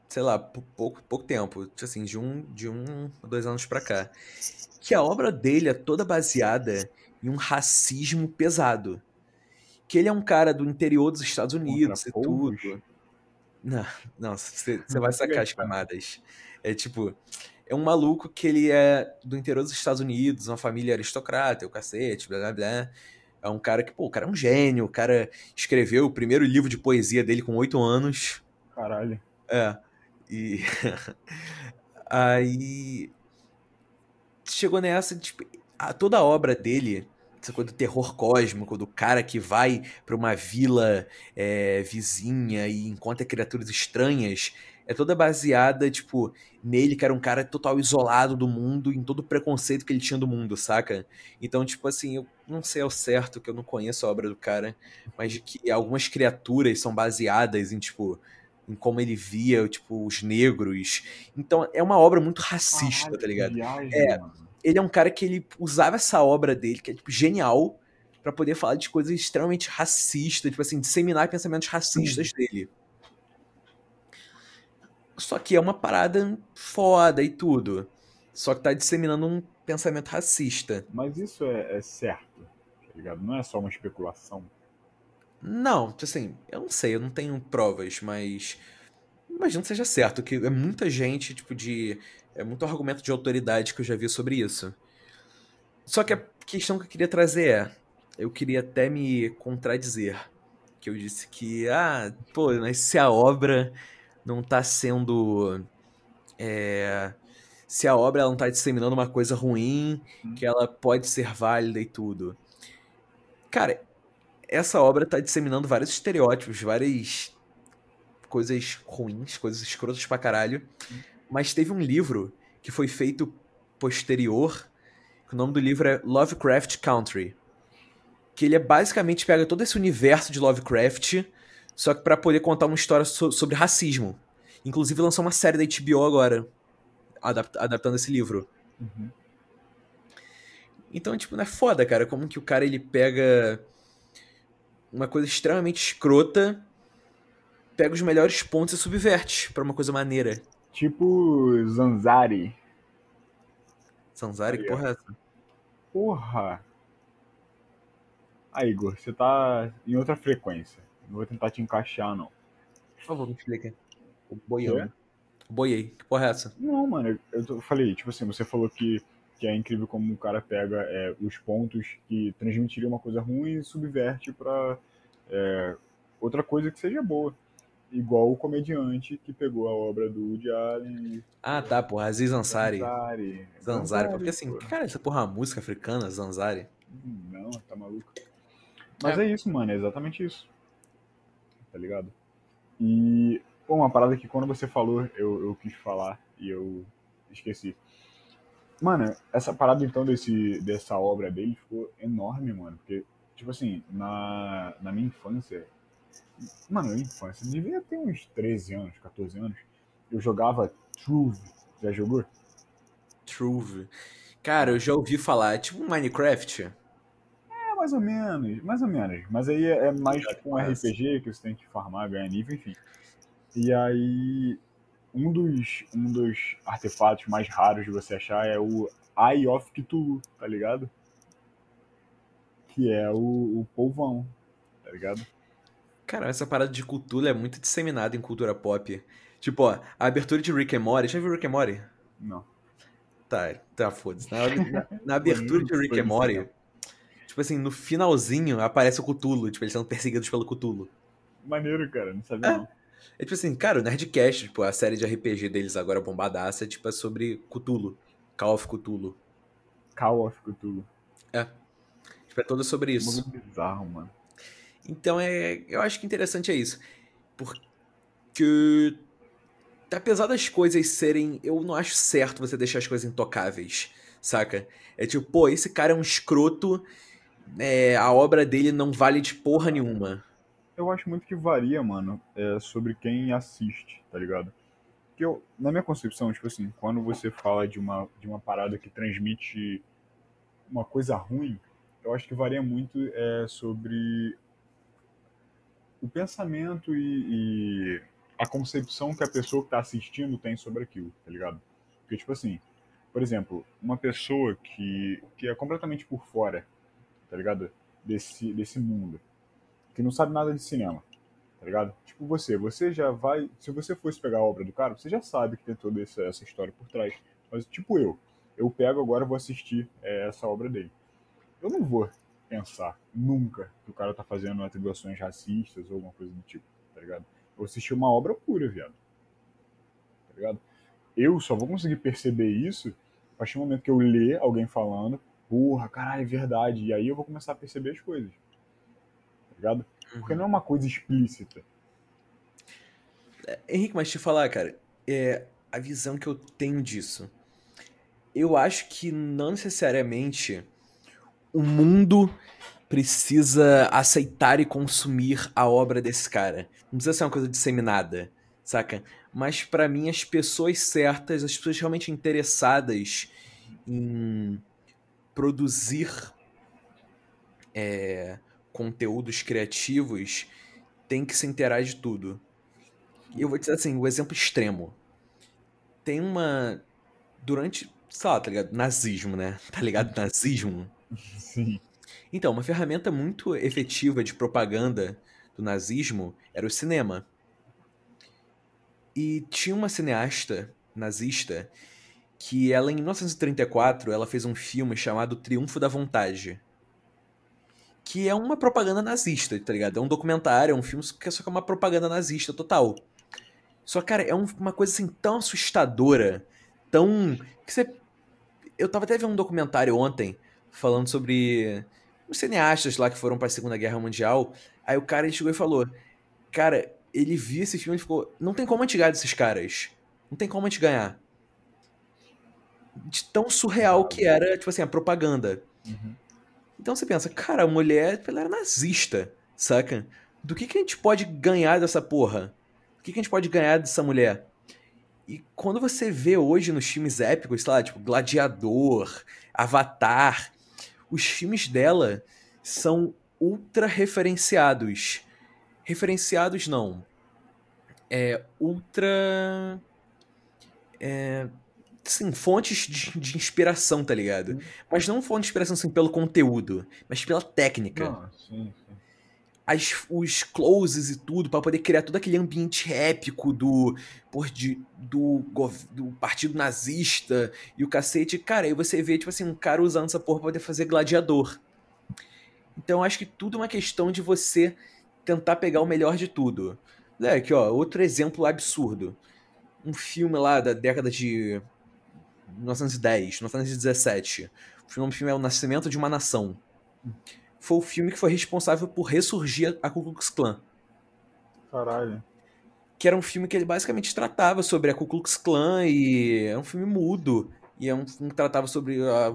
sei lá, pou- pouco, pouco tempo, assim, de um, de um dois anos pra cá. Que a obra dele é toda baseada em um racismo pesado. Que ele é um cara do interior dos Estados Unidos e povos? tudo. Não, não, você você vai sacar as camadas. É tipo, é um maluco que ele é do interior dos Estados Unidos, uma família aristocrata, o cacete, blá blá blá. É um cara que, pô, o cara é um gênio, o cara escreveu o primeiro livro de poesia dele com oito anos. Caralho. É. E. Aí. Chegou nessa, tipo, a- toda a obra dele, essa coisa do terror cósmico, do cara que vai pra uma vila é, vizinha e encontra criaturas estranhas, é toda baseada, tipo, nele que era um cara total isolado do mundo, em todo o preconceito que ele tinha do mundo, saca? Então, tipo assim, eu não sei ao certo, que eu não conheço a obra do cara, mas de que algumas criaturas são baseadas em, tipo, em como ele via, tipo, os negros. Então, é uma obra muito racista, Caralho, tá ligado? Viagem, É. mano. Ele é um cara que ele usava essa obra dele, que é, tipo, genial, pra poder falar de coisas extremamente racistas, tipo assim, disseminar pensamentos racistas dele. Só que é uma parada foda e tudo. Só que tá disseminando um pensamento racista. Mas isso é, é certo, tá ligado? Não é só uma especulação. Não, tipo assim, eu não sei, eu não tenho provas, mas imagino que seja certo, que é muita gente, tipo, de. É muito argumento de autoridade que eu já vi sobre isso. Só que a questão que eu queria trazer é, eu queria até me contradizer. Que eu disse que, ah, pô, mas se a obra não tá sendo. é, se a obra não tá disseminando uma coisa ruim, que ela pode ser válida e tudo. Cara, essa obra tá disseminando vários estereótipos, várias coisas ruins, coisas escrotas pra caralho. Mas teve um livro que foi feito posterior, que o nome do livro é Lovecraft Country. Que ele é basicamente pega todo esse universo de Lovecraft, só que pra poder contar uma história so- sobre racismo. Inclusive lançou uma série da HBO agora, adap- adaptando esse livro. Uhum. Então, tipo, não é foda, cara, como que o cara ele pega uma coisa extremamente escrota, pega os melhores pontos e subverte pra uma coisa maneira. Tipo Zanzari. Sanzari, que Aí, porra é essa? Porra! Aí, Igor, você tá em outra frequência. Não vou tentar te encaixar, não. Por favor, me explica. O boiando. Boiei, que porra é essa? Não, mano, eu, eu falei, tipo assim, você falou que, que é incrível como o cara pega é, os pontos que transmitiriam uma coisa ruim e subverte pra é, outra coisa que seja boa. Igual o comediante que pegou a obra do Woody Allen e Ah, tá, porra, Aziz Ansari. Zanzari. Zanzari, porque assim, pô. cara, essa porra é uma música africana, Zanzari. Não, tá maluco. Mas é. isso, mano, é exatamente isso. Tá ligado? E, pô, uma parada que quando você falou, eu, eu quis falar e eu esqueci. Mano, essa parada então desse, dessa obra dele ficou enorme, mano. Porque, tipo assim, na, na minha infância. Mano, infância, devia ter uns 13 anos, 14 anos. Eu jogava Truve. Já jogou? Truve. Cara, eu já ouvi falar, é tipo um Minecraft. É, mais ou menos, mais ou menos. Mas aí é é mais tipo um Parece. RPG que você tem que farmar, ganhar nível, enfim. E aí, um dos, um dos artefatos mais raros de você achar é o Eye of Cthulhu, tá ligado? Que é o, o polvão, tá ligado? Cara, essa parada de cultura é muito disseminada em cultura pop. Tipo, ó, a abertura de Rick and Morty. Já viu Rick and Morty? Não. Tá, tá, foda-se. Na, na- na abertura de Rick and Morty, tipo assim, no finalzinho aparece o Cthulhu, tipo, eles sendo perseguidos pelo Cthulhu. Maneiro, cara, não sabia É. não. É tipo assim, cara, o Nerdcast, tipo, a série de RPG deles agora bombadaça, é tipo, é sobre Cthulhu. Call of Cthulhu. Call of Cthulhu. Tipo, é toda sobre isso. Isso. bizarro, mano. Então é. Eu acho que interessante é isso. Porque. Apesar das coisas serem. Eu não acho certo você deixar as coisas intocáveis. Saca? É tipo, pô, esse cara é um escroto. é, a obra dele não vale de porra nenhuma. Eu acho muito que varia, mano, é, sobre quem assiste, tá ligado? Porque eu, na minha concepção, tipo assim, quando você fala de uma, de uma parada que transmite uma coisa ruim, eu acho que varia muito é, sobre o pensamento e, e a concepção que a pessoa que tá assistindo tem sobre aquilo, tá ligado? Porque, tipo assim, por exemplo, uma pessoa que, que é completamente por fora, tá ligado? Desse, desse mundo que não sabe nada de cinema, tá ligado? Tipo você, você já vai, se você fosse pegar a obra do cara, você já sabe que tem toda essa, essa história por trás. Mas tipo eu, eu pego agora vou assistir é, essa obra dele. Eu não vou pensar nunca que o cara tá fazendo atribuições racistas ou alguma coisa do tipo, tá ligado? Eu vou assistir uma obra pura, viado. Tá ligado? Eu só vou conseguir perceber isso a partir do momento que eu ler alguém falando, porra, caralho, é verdade. E aí eu vou começar a perceber as coisas. Tá ligado? Porque não é uma coisa explícita. Henrique, mas te falar, cara, é a visão que eu tenho disso. Eu acho que não necessariamente o mundo precisa aceitar e consumir a obra desse cara. Não precisa ser uma coisa disseminada, saca? Mas pra mim as pessoas certas, as pessoas realmente interessadas em produzir é, conteúdos criativos têm que se inteirar de tudo. E eu vou dizer assim, o exemplo extremo. Tem uma. Durante. Sei lá, tá ligado? Nazismo, né? Tá ligado? Nazismo. Sim. Então, uma ferramenta muito efetiva de propaganda do nazismo era o cinema. E tinha uma cineasta nazista que ela, em 1934, ela fez um filme chamado Triunfo da Vontade. Que é uma propaganda nazista, tá ligado? É um documentário, é um filme que é só que é uma propaganda nazista total. Só, cara, é um- uma coisa assim tão assustadora, tão. que você. Eu tava até vendo um documentário ontem falando sobre os cineastas lá que foram pra Segunda Guerra Mundial. Aí o cara ele chegou e falou: Cara, ele viu esse filme e ficou. Não tem como a gente ganhar desses caras. Não tem como a gente ganhar. De tão surreal que era, tipo assim, a propaganda. Uhum. Então você pensa, cara, a mulher ela era nazista, saca? Do que, que a gente pode ganhar dessa porra? O que, que a gente pode ganhar dessa mulher? E quando você vê hoje nos filmes épicos, sei lá, tipo Gladiador, Avatar, os filmes dela são ultra referenciados. Referenciados não. É ultra. É. Sim, fontes de, de inspiração, tá ligado? Mas não fonte de inspiração assim, pelo conteúdo, mas pela técnica Não, sim, sim. As, os closes e tudo, pra poder criar todo aquele ambiente épico do, por, de, do, do partido nazista e o cacete. Cara, aí você vê, tipo assim, um cara usando essa porra pra poder fazer gladiador. Então acho que tudo é uma questão de você tentar pegar o melhor de tudo. É, aqui, ó, outro exemplo absurdo. Um filme lá da década de 1910, 1917. O nome do filme é O Nascimento de uma Nação foi o filme que foi responsável por ressurgir a Ku Klux Klan. Caralho. Que era um filme que ele basicamente tratava sobre a Ku Klux Klan e é um filme mudo. E é um filme que tratava sobre a,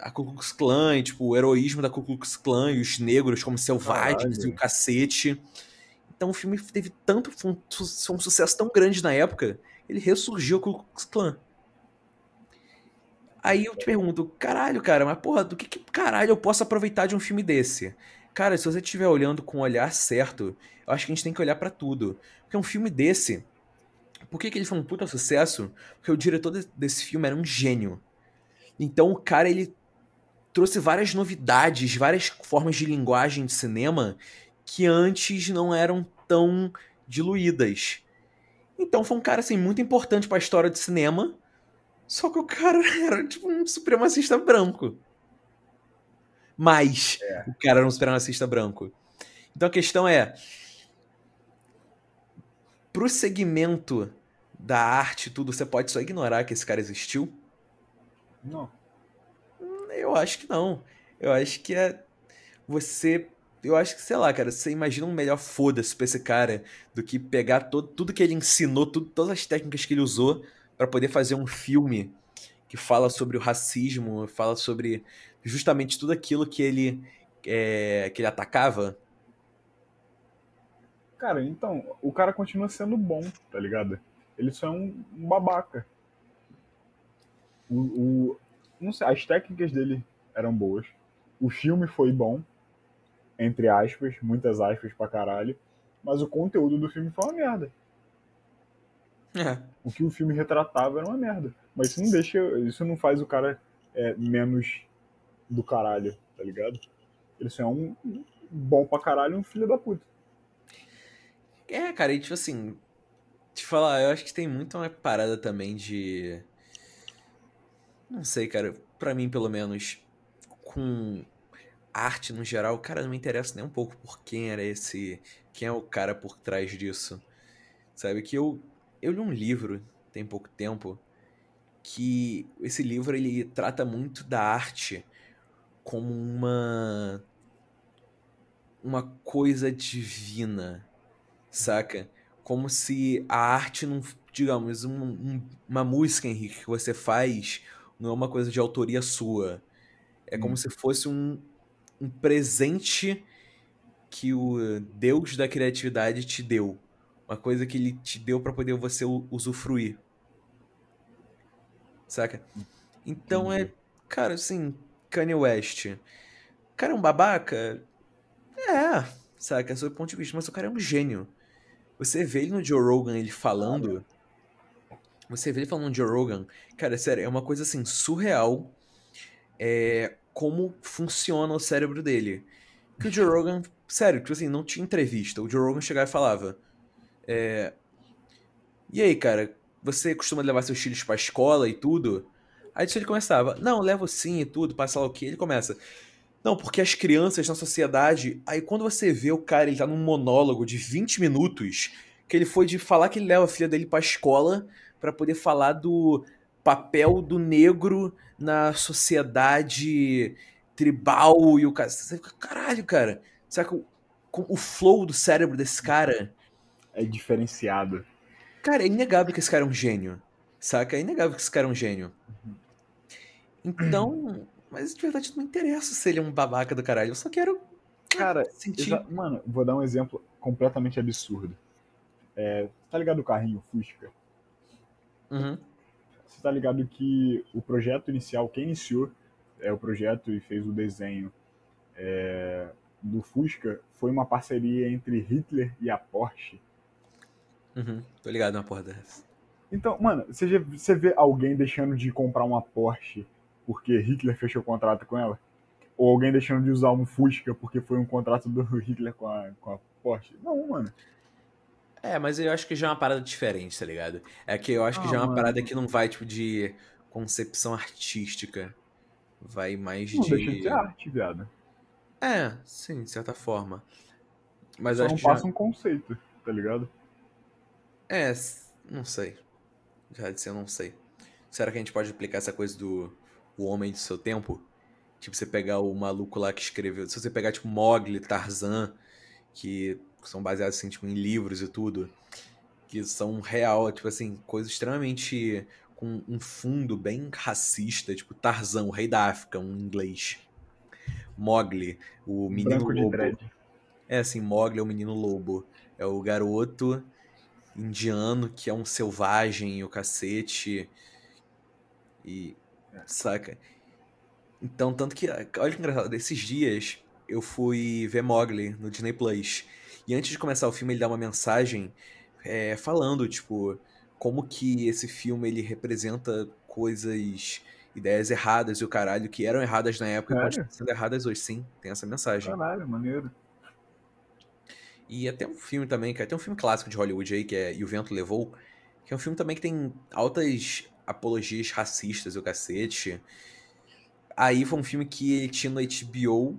a Ku Klux Klan e, tipo, o heroísmo da Ku Klux Klan e os negros como selvagens Caralho. e o cacete. Então o filme teve tanto, foi um, foi um sucesso tão grande na época ele ressurgiu o Ku Klux Klan. Aí eu te pergunto, caralho, cara, mas porra, do que, que caralho eu posso aproveitar de um filme desse? Cara, se você estiver olhando com o olhar certo, eu acho que a gente tem que olhar pra tudo. Porque um filme desse, por que, que ele foi um puta sucesso? Porque o diretor de- desse filme era um gênio. Então o cara, ele trouxe várias novidades, várias formas de linguagem de cinema que antes não eram tão diluídas. Então foi um cara assim muito importante pra história do cinema, só que o cara era tipo um supremacista branco. Mas o cara era um supremacista branco. Então a questão é pro segmento da arte e tudo, você pode só ignorar que esse cara existiu? Não. Eu acho que não. Eu acho que é. Você. Eu acho que, sei lá, cara, você imagina um melhor foda-se pra esse cara do que pegar todo, tudo que ele ensinou, tudo, todas as técnicas que ele usou pra poder fazer um filme que fala sobre o racismo, fala sobre justamente tudo aquilo que ele. é, que ele atacava. Cara, então, o cara continua sendo bom, tá ligado? Ele só é um, um babaca. O, o- não sei, as técnicas dele eram boas. O filme foi bom, entre aspas, muitas aspas pra caralho. Mas o conteúdo do filme foi uma merda. É. O que o filme retratava era uma merda. Mas isso não deixa. Isso não faz o cara é, menos do caralho, tá ligado? Ele só é um bom pra caralho e um filho da puta. É, cara, e tipo assim, te falar, eu acho que tem muito uma parada também de. Não sei, cara, pra mim pelo menos, com arte no geral, cara, não me interessa nem um pouco por quem era esse. Quem é o cara por trás disso. Sabe, que eu, eu li um livro tem pouco tempo que esse livro ele trata muito da arte como uma uma coisa divina, saca? Como se a arte não, digamos, um- um- uma música, Henrique, que você faz não é uma coisa de autoria sua. É como Hum. se fosse um, um presente que o Deus da criatividade te deu. Uma coisa que ele te deu pra poder você usufruir. Saca? Então é, cara, assim, Kanye West. O cara é um babaca? É, saca? É sob o ponto de vista, mas o cara é um gênio. Você vê ele no Joe Rogan, ele falando. Você vê ele falando no Joe Rogan, cara, sério, é uma coisa assim, surreal. É, como funciona o cérebro dele. Que o Joe Rogan, sério, tipo assim, não tinha entrevista. O Joe Rogan chegava e falava: é, E aí, cara, você costuma levar seus filhos pra escola e tudo? Aí ele começava: Não, levo sim e tudo, passa lá o quê? Ele começa: Não, porque as crianças na sociedade. Aí quando você vê o cara, ele tá num monólogo de 20 minutos, que ele foi de falar que ele leva a filha dele pra escola pra poder falar do papel do negro na sociedade tribal e o cara. Você fica, caralho, cara. Sabe que o, o flow do cérebro desse cara. É diferenciado. Cara, é inegável que esse cara é um gênio. Saca? É inegável que esse cara é um gênio. Então. Mas de verdade não me interessa se ele é um babaca do caralho. Eu só quero. Cara, sentir. mano, vou dar um exemplo completamente absurdo. É, tá ligado o carrinho Fusca? Uhum. Você tá ligado que o projeto inicial, quem iniciou é, o projeto e fez o desenho é, do Fusca foi uma parceria entre Hitler e a Porsche. Uhum. Tô ligado na porra dessa. Então, mano, você, já- você vê alguém deixando de comprar uma Porsche porque Hitler fechou contrato com ela? Ou alguém deixando de usar um Fusca porque foi um contrato do Hitler com a, com a Porsche? Não, mano. É, mas eu acho que já é uma parada diferente, tá ligado? É que eu acho que Ah, já é uma mano. parada que não vai, tipo, de concepção artística. Vai mais Não de. deixa de ser arte, viado. É, sim, de certa forma. Mas Só acho não que já... passa um conceito, tá ligado? É, não sei. Já disse, eu não sei. Será que a gente pode aplicar essa coisa do o homem do seu tempo? Tipo, você pegar o maluco lá que escreveu. Se você pegar, tipo, Mogli, Tarzan, que são baseados, assim, tipo, em livros e tudo, que são real, tipo assim, coisas extremamente. com um fundo bem racista, tipo, Tarzan, o rei da África, um inglês. Mogli, o menino Branco lobo. É assim, Mogli é o menino lobo. É o garoto indiano que é um selvagem e o cacete. E. Saca? Então, tanto que. Olha que engraçado, esses dias eu fui ver Mowgli no Disney Plus. E antes de começar o filme, ele dá uma mensagem é, falando, tipo, como que esse filme ele representa coisas, ideias erradas e o caralho, que eram erradas na época e continuam sendo erradas hoje, sim. Tem essa mensagem. Caralho, maneiro. E até um filme também, que tem um filme clássico de Hollywood aí, que é E o Vento Levou, que é um filme também que tem altas apologias racistas e o cacete. Aí foi um filme que ele tinha no HBO,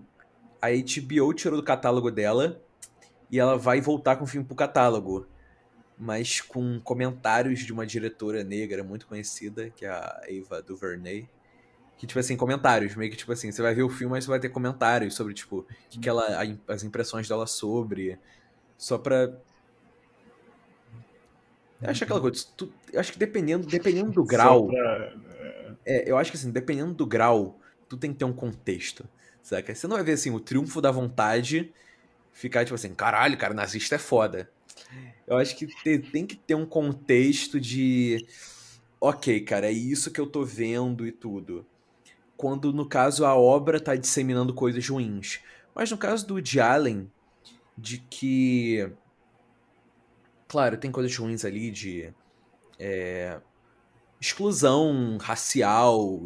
a HBO tirou do catálogo dela, e ela vai voltar com o filme pro catálogo. Mas com comentários de uma diretora negra muito conhecida, que é a Ava DuVernay. Que, tipo assim, comentários, meio que tipo assim, você vai ver o filme, mas você vai ter comentários sobre, tipo, que, que ela. as impressões dela sobre. Só pra. Eu acho aquela coisa. tu- eu acho que dependendo, dependendo do grau. Pra- É, eu acho que assim, dependendo do grau, tu tem que ter um contexto. Saca? Você não vai ver assim, o triunfo da vontade ficar tipo assim, caralho, cara, nazista é foda. Eu acho que te- tem que ter um contexto de. Ok, cara, é isso que eu tô vendo e tudo. Quando, no caso, a obra tá disseminando coisas ruins. Mas no caso do Woody Allen, de que. Claro, tem coisas ruins ali de. é, exclusão racial.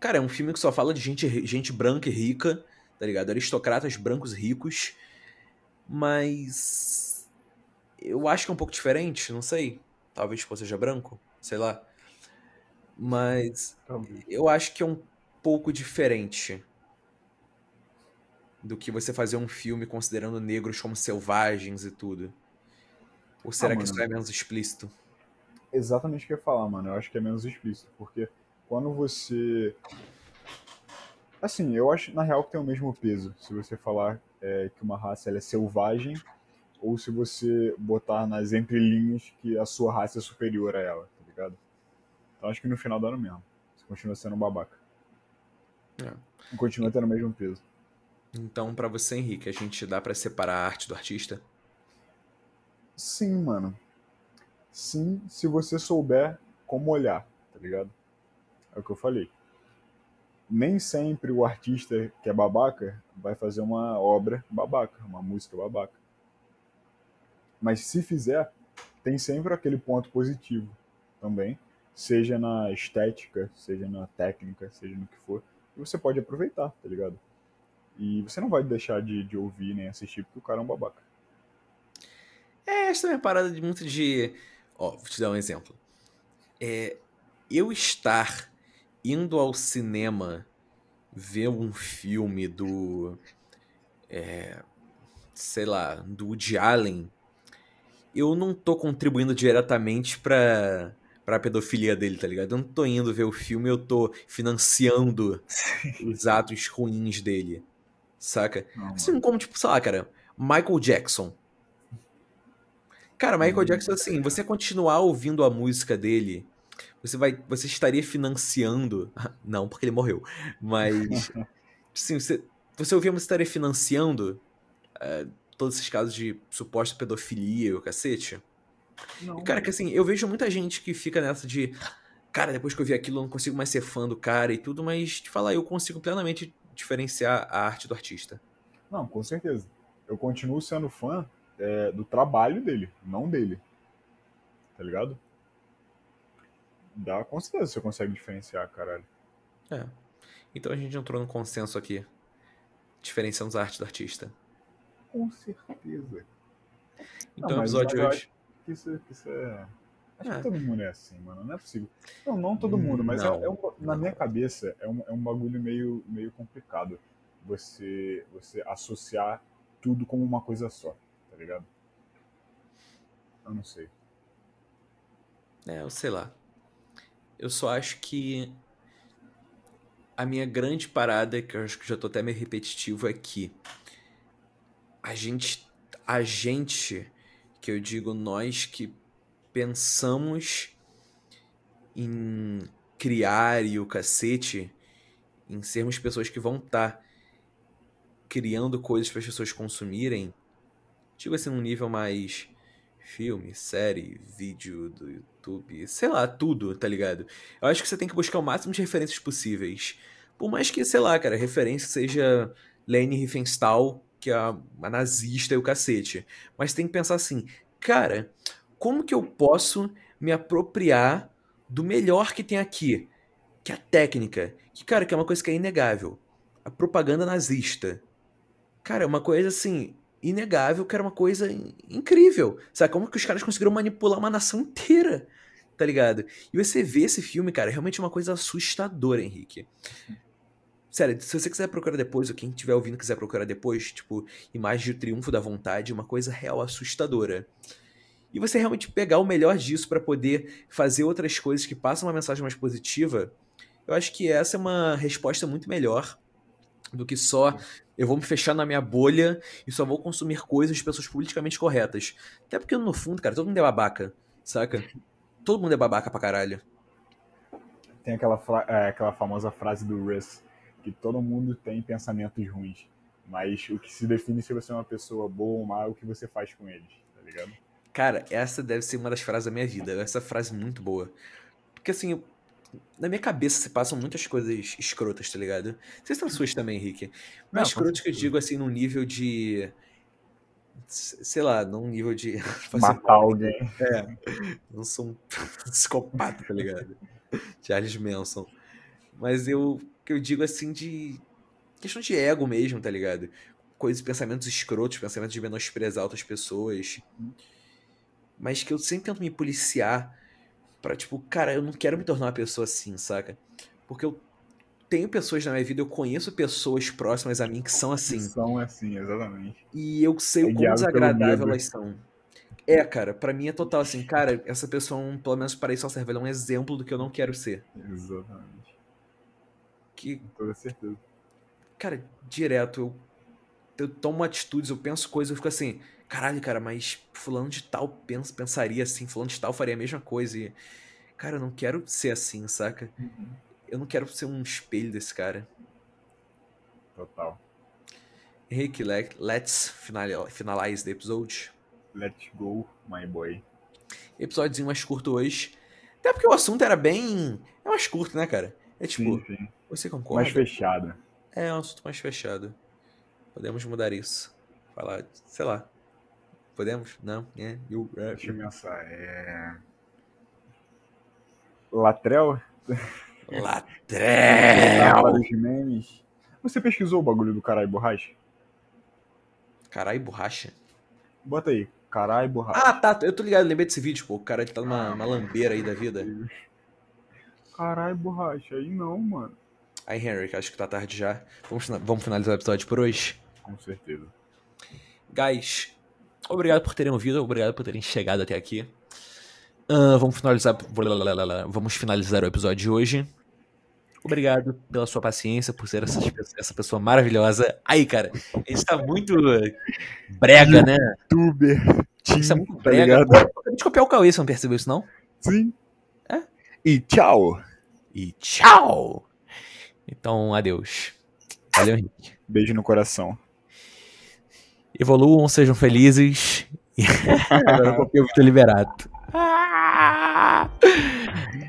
Cara, é um filme que só fala de gente, gente branca e rica, tá ligado? Aristocratas brancos ricos. Mas. Eu acho que é um pouco diferente, não sei. Talvez tipo, seja branco, sei lá. Mas eu acho que é um pouco diferente do que você fazer um filme considerando negros como selvagens e tudo. Ou será que mano. isso é menos explícito? Exatamente o que eu ia falar, mano. Eu acho que é menos explícito. Porque quando você. Assim, eu acho na real que tem o mesmo peso. Se você falar é, que uma raça é selvagem, ou se você botar nas entrelinhas que a sua raça é superior a ela, tá ligado? Então acho que no final dá no mesmo. Você continua sendo um babaca. É. E continua tendo o mesmo peso. Então, pra você, Henrique, a gente dá pra separar a arte do artista? Sim, mano. Sim, se você souber como olhar, tá ligado? É o que eu falei. Nem sempre o artista que é babaca vai fazer uma obra babaca, uma música babaca. Mas se fizer, tem sempre aquele ponto positivo também, seja na estética, seja na técnica, seja no que for, e você pode aproveitar, tá ligado? E você não vai deixar de, de ouvir nem assistir porque o cara é um babaca. É, essa é uma parada de muito de. Ó, vou te dar um exemplo. É, eu estar indo ao cinema ver um filme do. É, sei lá, do Woody Allen, eu não tô contribuindo diretamente pra, pra pedofilia dele, tá ligado? Eu não tô indo ver o filme, eu tô financiando os atos ruins dele. Saca? Não, Assim como, tipo, sei lá, cara, Michael Jackson. Cara, Michael Hum. Jackson, assim, você continuar ouvindo a música dele, você vai. Você estaria financiando. Não, porque ele morreu. Mas. Assim, você, você ouvir a música estaria financiando é, todos esses casos de suposta pedofilia e o cacete. Não, E, cara, que assim, eu vejo muita gente que fica nessa de. Cara, depois que eu vi aquilo, eu não consigo mais ser fã do cara e tudo, mas te falar, eu consigo plenamente diferenciar a arte do artista. Não, com certeza. Eu continuo sendo fã é, do trabalho dele, não dele. Tá ligado? Dá com certeza você consegue diferenciar, caralho. É. Então a gente entrou no consenso aqui. Diferenciamos a arte do artista. Com certeza. Então Não, o episódio de hoje. isso, isso é. Acho É. que todo mundo é assim, mano. Não é possível. Não, não todo mundo, mas é- é, um- na minha cabeça é um, é um bagulho meio, meio complicado. Você, você associar tudo como uma coisa só, tá ligado? Eu não sei. É, eu sei lá. Eu só acho que a minha grande parada, que eu acho que já tô até meio repetitivo, é que a gente, a gente, que eu digo nós que pensamos em criar e o cacete, em sermos pessoas que vão estar criando coisas para as pessoas consumirem, digo assim, num nível mais filme, série, vídeo do YouTube, sei lá, tudo, tá ligado? Eu acho que você tem que buscar o máximo de referências possíveis. Por mais que, sei lá, cara, referência seja Leni Riefenstahl, que é uma nazista e o cacete. Mas tem que pensar assim, cara, como que eu posso me apropriar do melhor que tem aqui? Que é a técnica. Que, cara, que é uma coisa que é inegável. A propaganda nazista. Cara, é uma coisa assim, inegável, que era uma coisa in- incrível. Sabe? Como que os caras conseguiram manipular uma nação inteira, tá ligado? E você vê esse filme, cara, é realmente uma coisa assustadora, Henrique. Sério, se você quiser procurar depois, ou quem estiver ouvindo quiser procurar depois, tipo, Imagem do Triunfo da Vontade, uma coisa real assustadora. E você realmente pegar o melhor disso pra poder fazer outras coisas que passam uma mensagem mais positiva, eu acho que essa é uma resposta muito melhor do que só eu vou me fechar na minha bolha e só vou consumir coisas de pessoas politicamente corretas. Até porque no fundo, cara, todo mundo é babaca, saca? Todo mundo é babaca pra caralho. Tem aquela, é, aquela famosa frase do Russ, que todo mundo tem pensamentos ruins. Mas o que se define se você é uma pessoa boa ou má é o que você faz com eles, tá ligado? Cara, essa deve ser uma das frases da minha vida. Essa frase é muito boa. Porque assim, eu- na minha cabeça se passam muitas coisas escrotas, tá ligado? Se nas suas também, Henrique. Mas Não, escrotas que eu digo assim, num nível de. Sei lá, num nível de. Matar alguém. não sou um psicopata, tá ligado? Charles Manson. Mas eu que eu digo assim de questão de ego mesmo, tá ligado? Coisas, pensamentos escrotos, pensamentos de menosprezar outras pessoas. Mas que eu sempre tento me policiar pra, tipo, cara, eu não quero me tornar uma pessoa assim, saca? Porque eu tenho pessoas na minha vida, eu conheço pessoas próximas a mim que são assim. São assim, exatamente. E eu sei É o quão guiado pelo desagradável elas são. É, cara, pra mim é total assim, cara, essa pessoa, pelo menos para isso, ela serve, ela é um exemplo do que eu não quero ser. Exatamente. Que, Com toda certeza. cara, direto, eu, eu tomo atitudes, eu penso coisas, eu fico assim, caralho, cara, mas fulano de tal pens, pensaria assim, fulano de tal faria a mesma coisa. E, cara, eu não quero ser assim, saca? Eu não quero ser um espelho desse cara. Total. Henrique, le- let's final, finalize the episode. Let's go, my boy. episódiozinho mais curto hoje. Até porque o assunto era bem. É mais curto, né, cara? É tipo, Sim, sim. você concorda? Mais fechado. É um assunto mais fechado. Podemos mudar isso. Falar, sei lá. Podemos? Não? É. Eu, é, Deixa eu pensar. É... Latrel? Latrel! memes. Você pesquisou o bagulho do caralho borracha? Caralho, borracha. Bota aí. Caralho borracha. Ah, tá. Eu tô ligado, lembrei desse vídeo, pô. O cara tá numa, numa lambeira aí da vida. Caralho borracha. Aí não, mano. Aí, Henry, acho que tá tarde já. Vamos, vamos finalizar o episódio por hoje. Com certeza. Guys, obrigado por terem ouvido, obrigado por terem chegado até aqui. Ah, vamos finalizar. Vamos finalizar o episódio de hoje. Obrigado pela sua paciência, por ser essa, essa pessoa maravilhosa. Aí, cara, a gente tá muito brega, né? Tuber. Isso é muito tá brega. ligado? Pô, Acabei de copiar o Cauê, você não percebeu isso, não? Sim. É? E tchau. E tchau! Então, adeus. Valeu, Henrique. Beijo no coração. Evoluam, sejam felizes. Agora eu copiei o Vitor Liberato.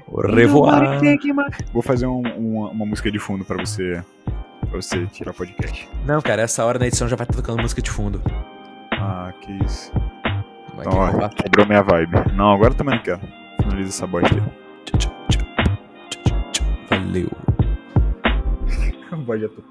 Au revoir. Vou fazer um- uma, uma música de fundo pra você, pra você tirar o podcast. Não, cara, essa hora na edição já vai estar tocando música de fundo. Ah, que isso. Vai Então, ó, quebrou minha vibe. Não, agora também não quero. Finaliza essa bosta aí. Valeu. Voz de ator.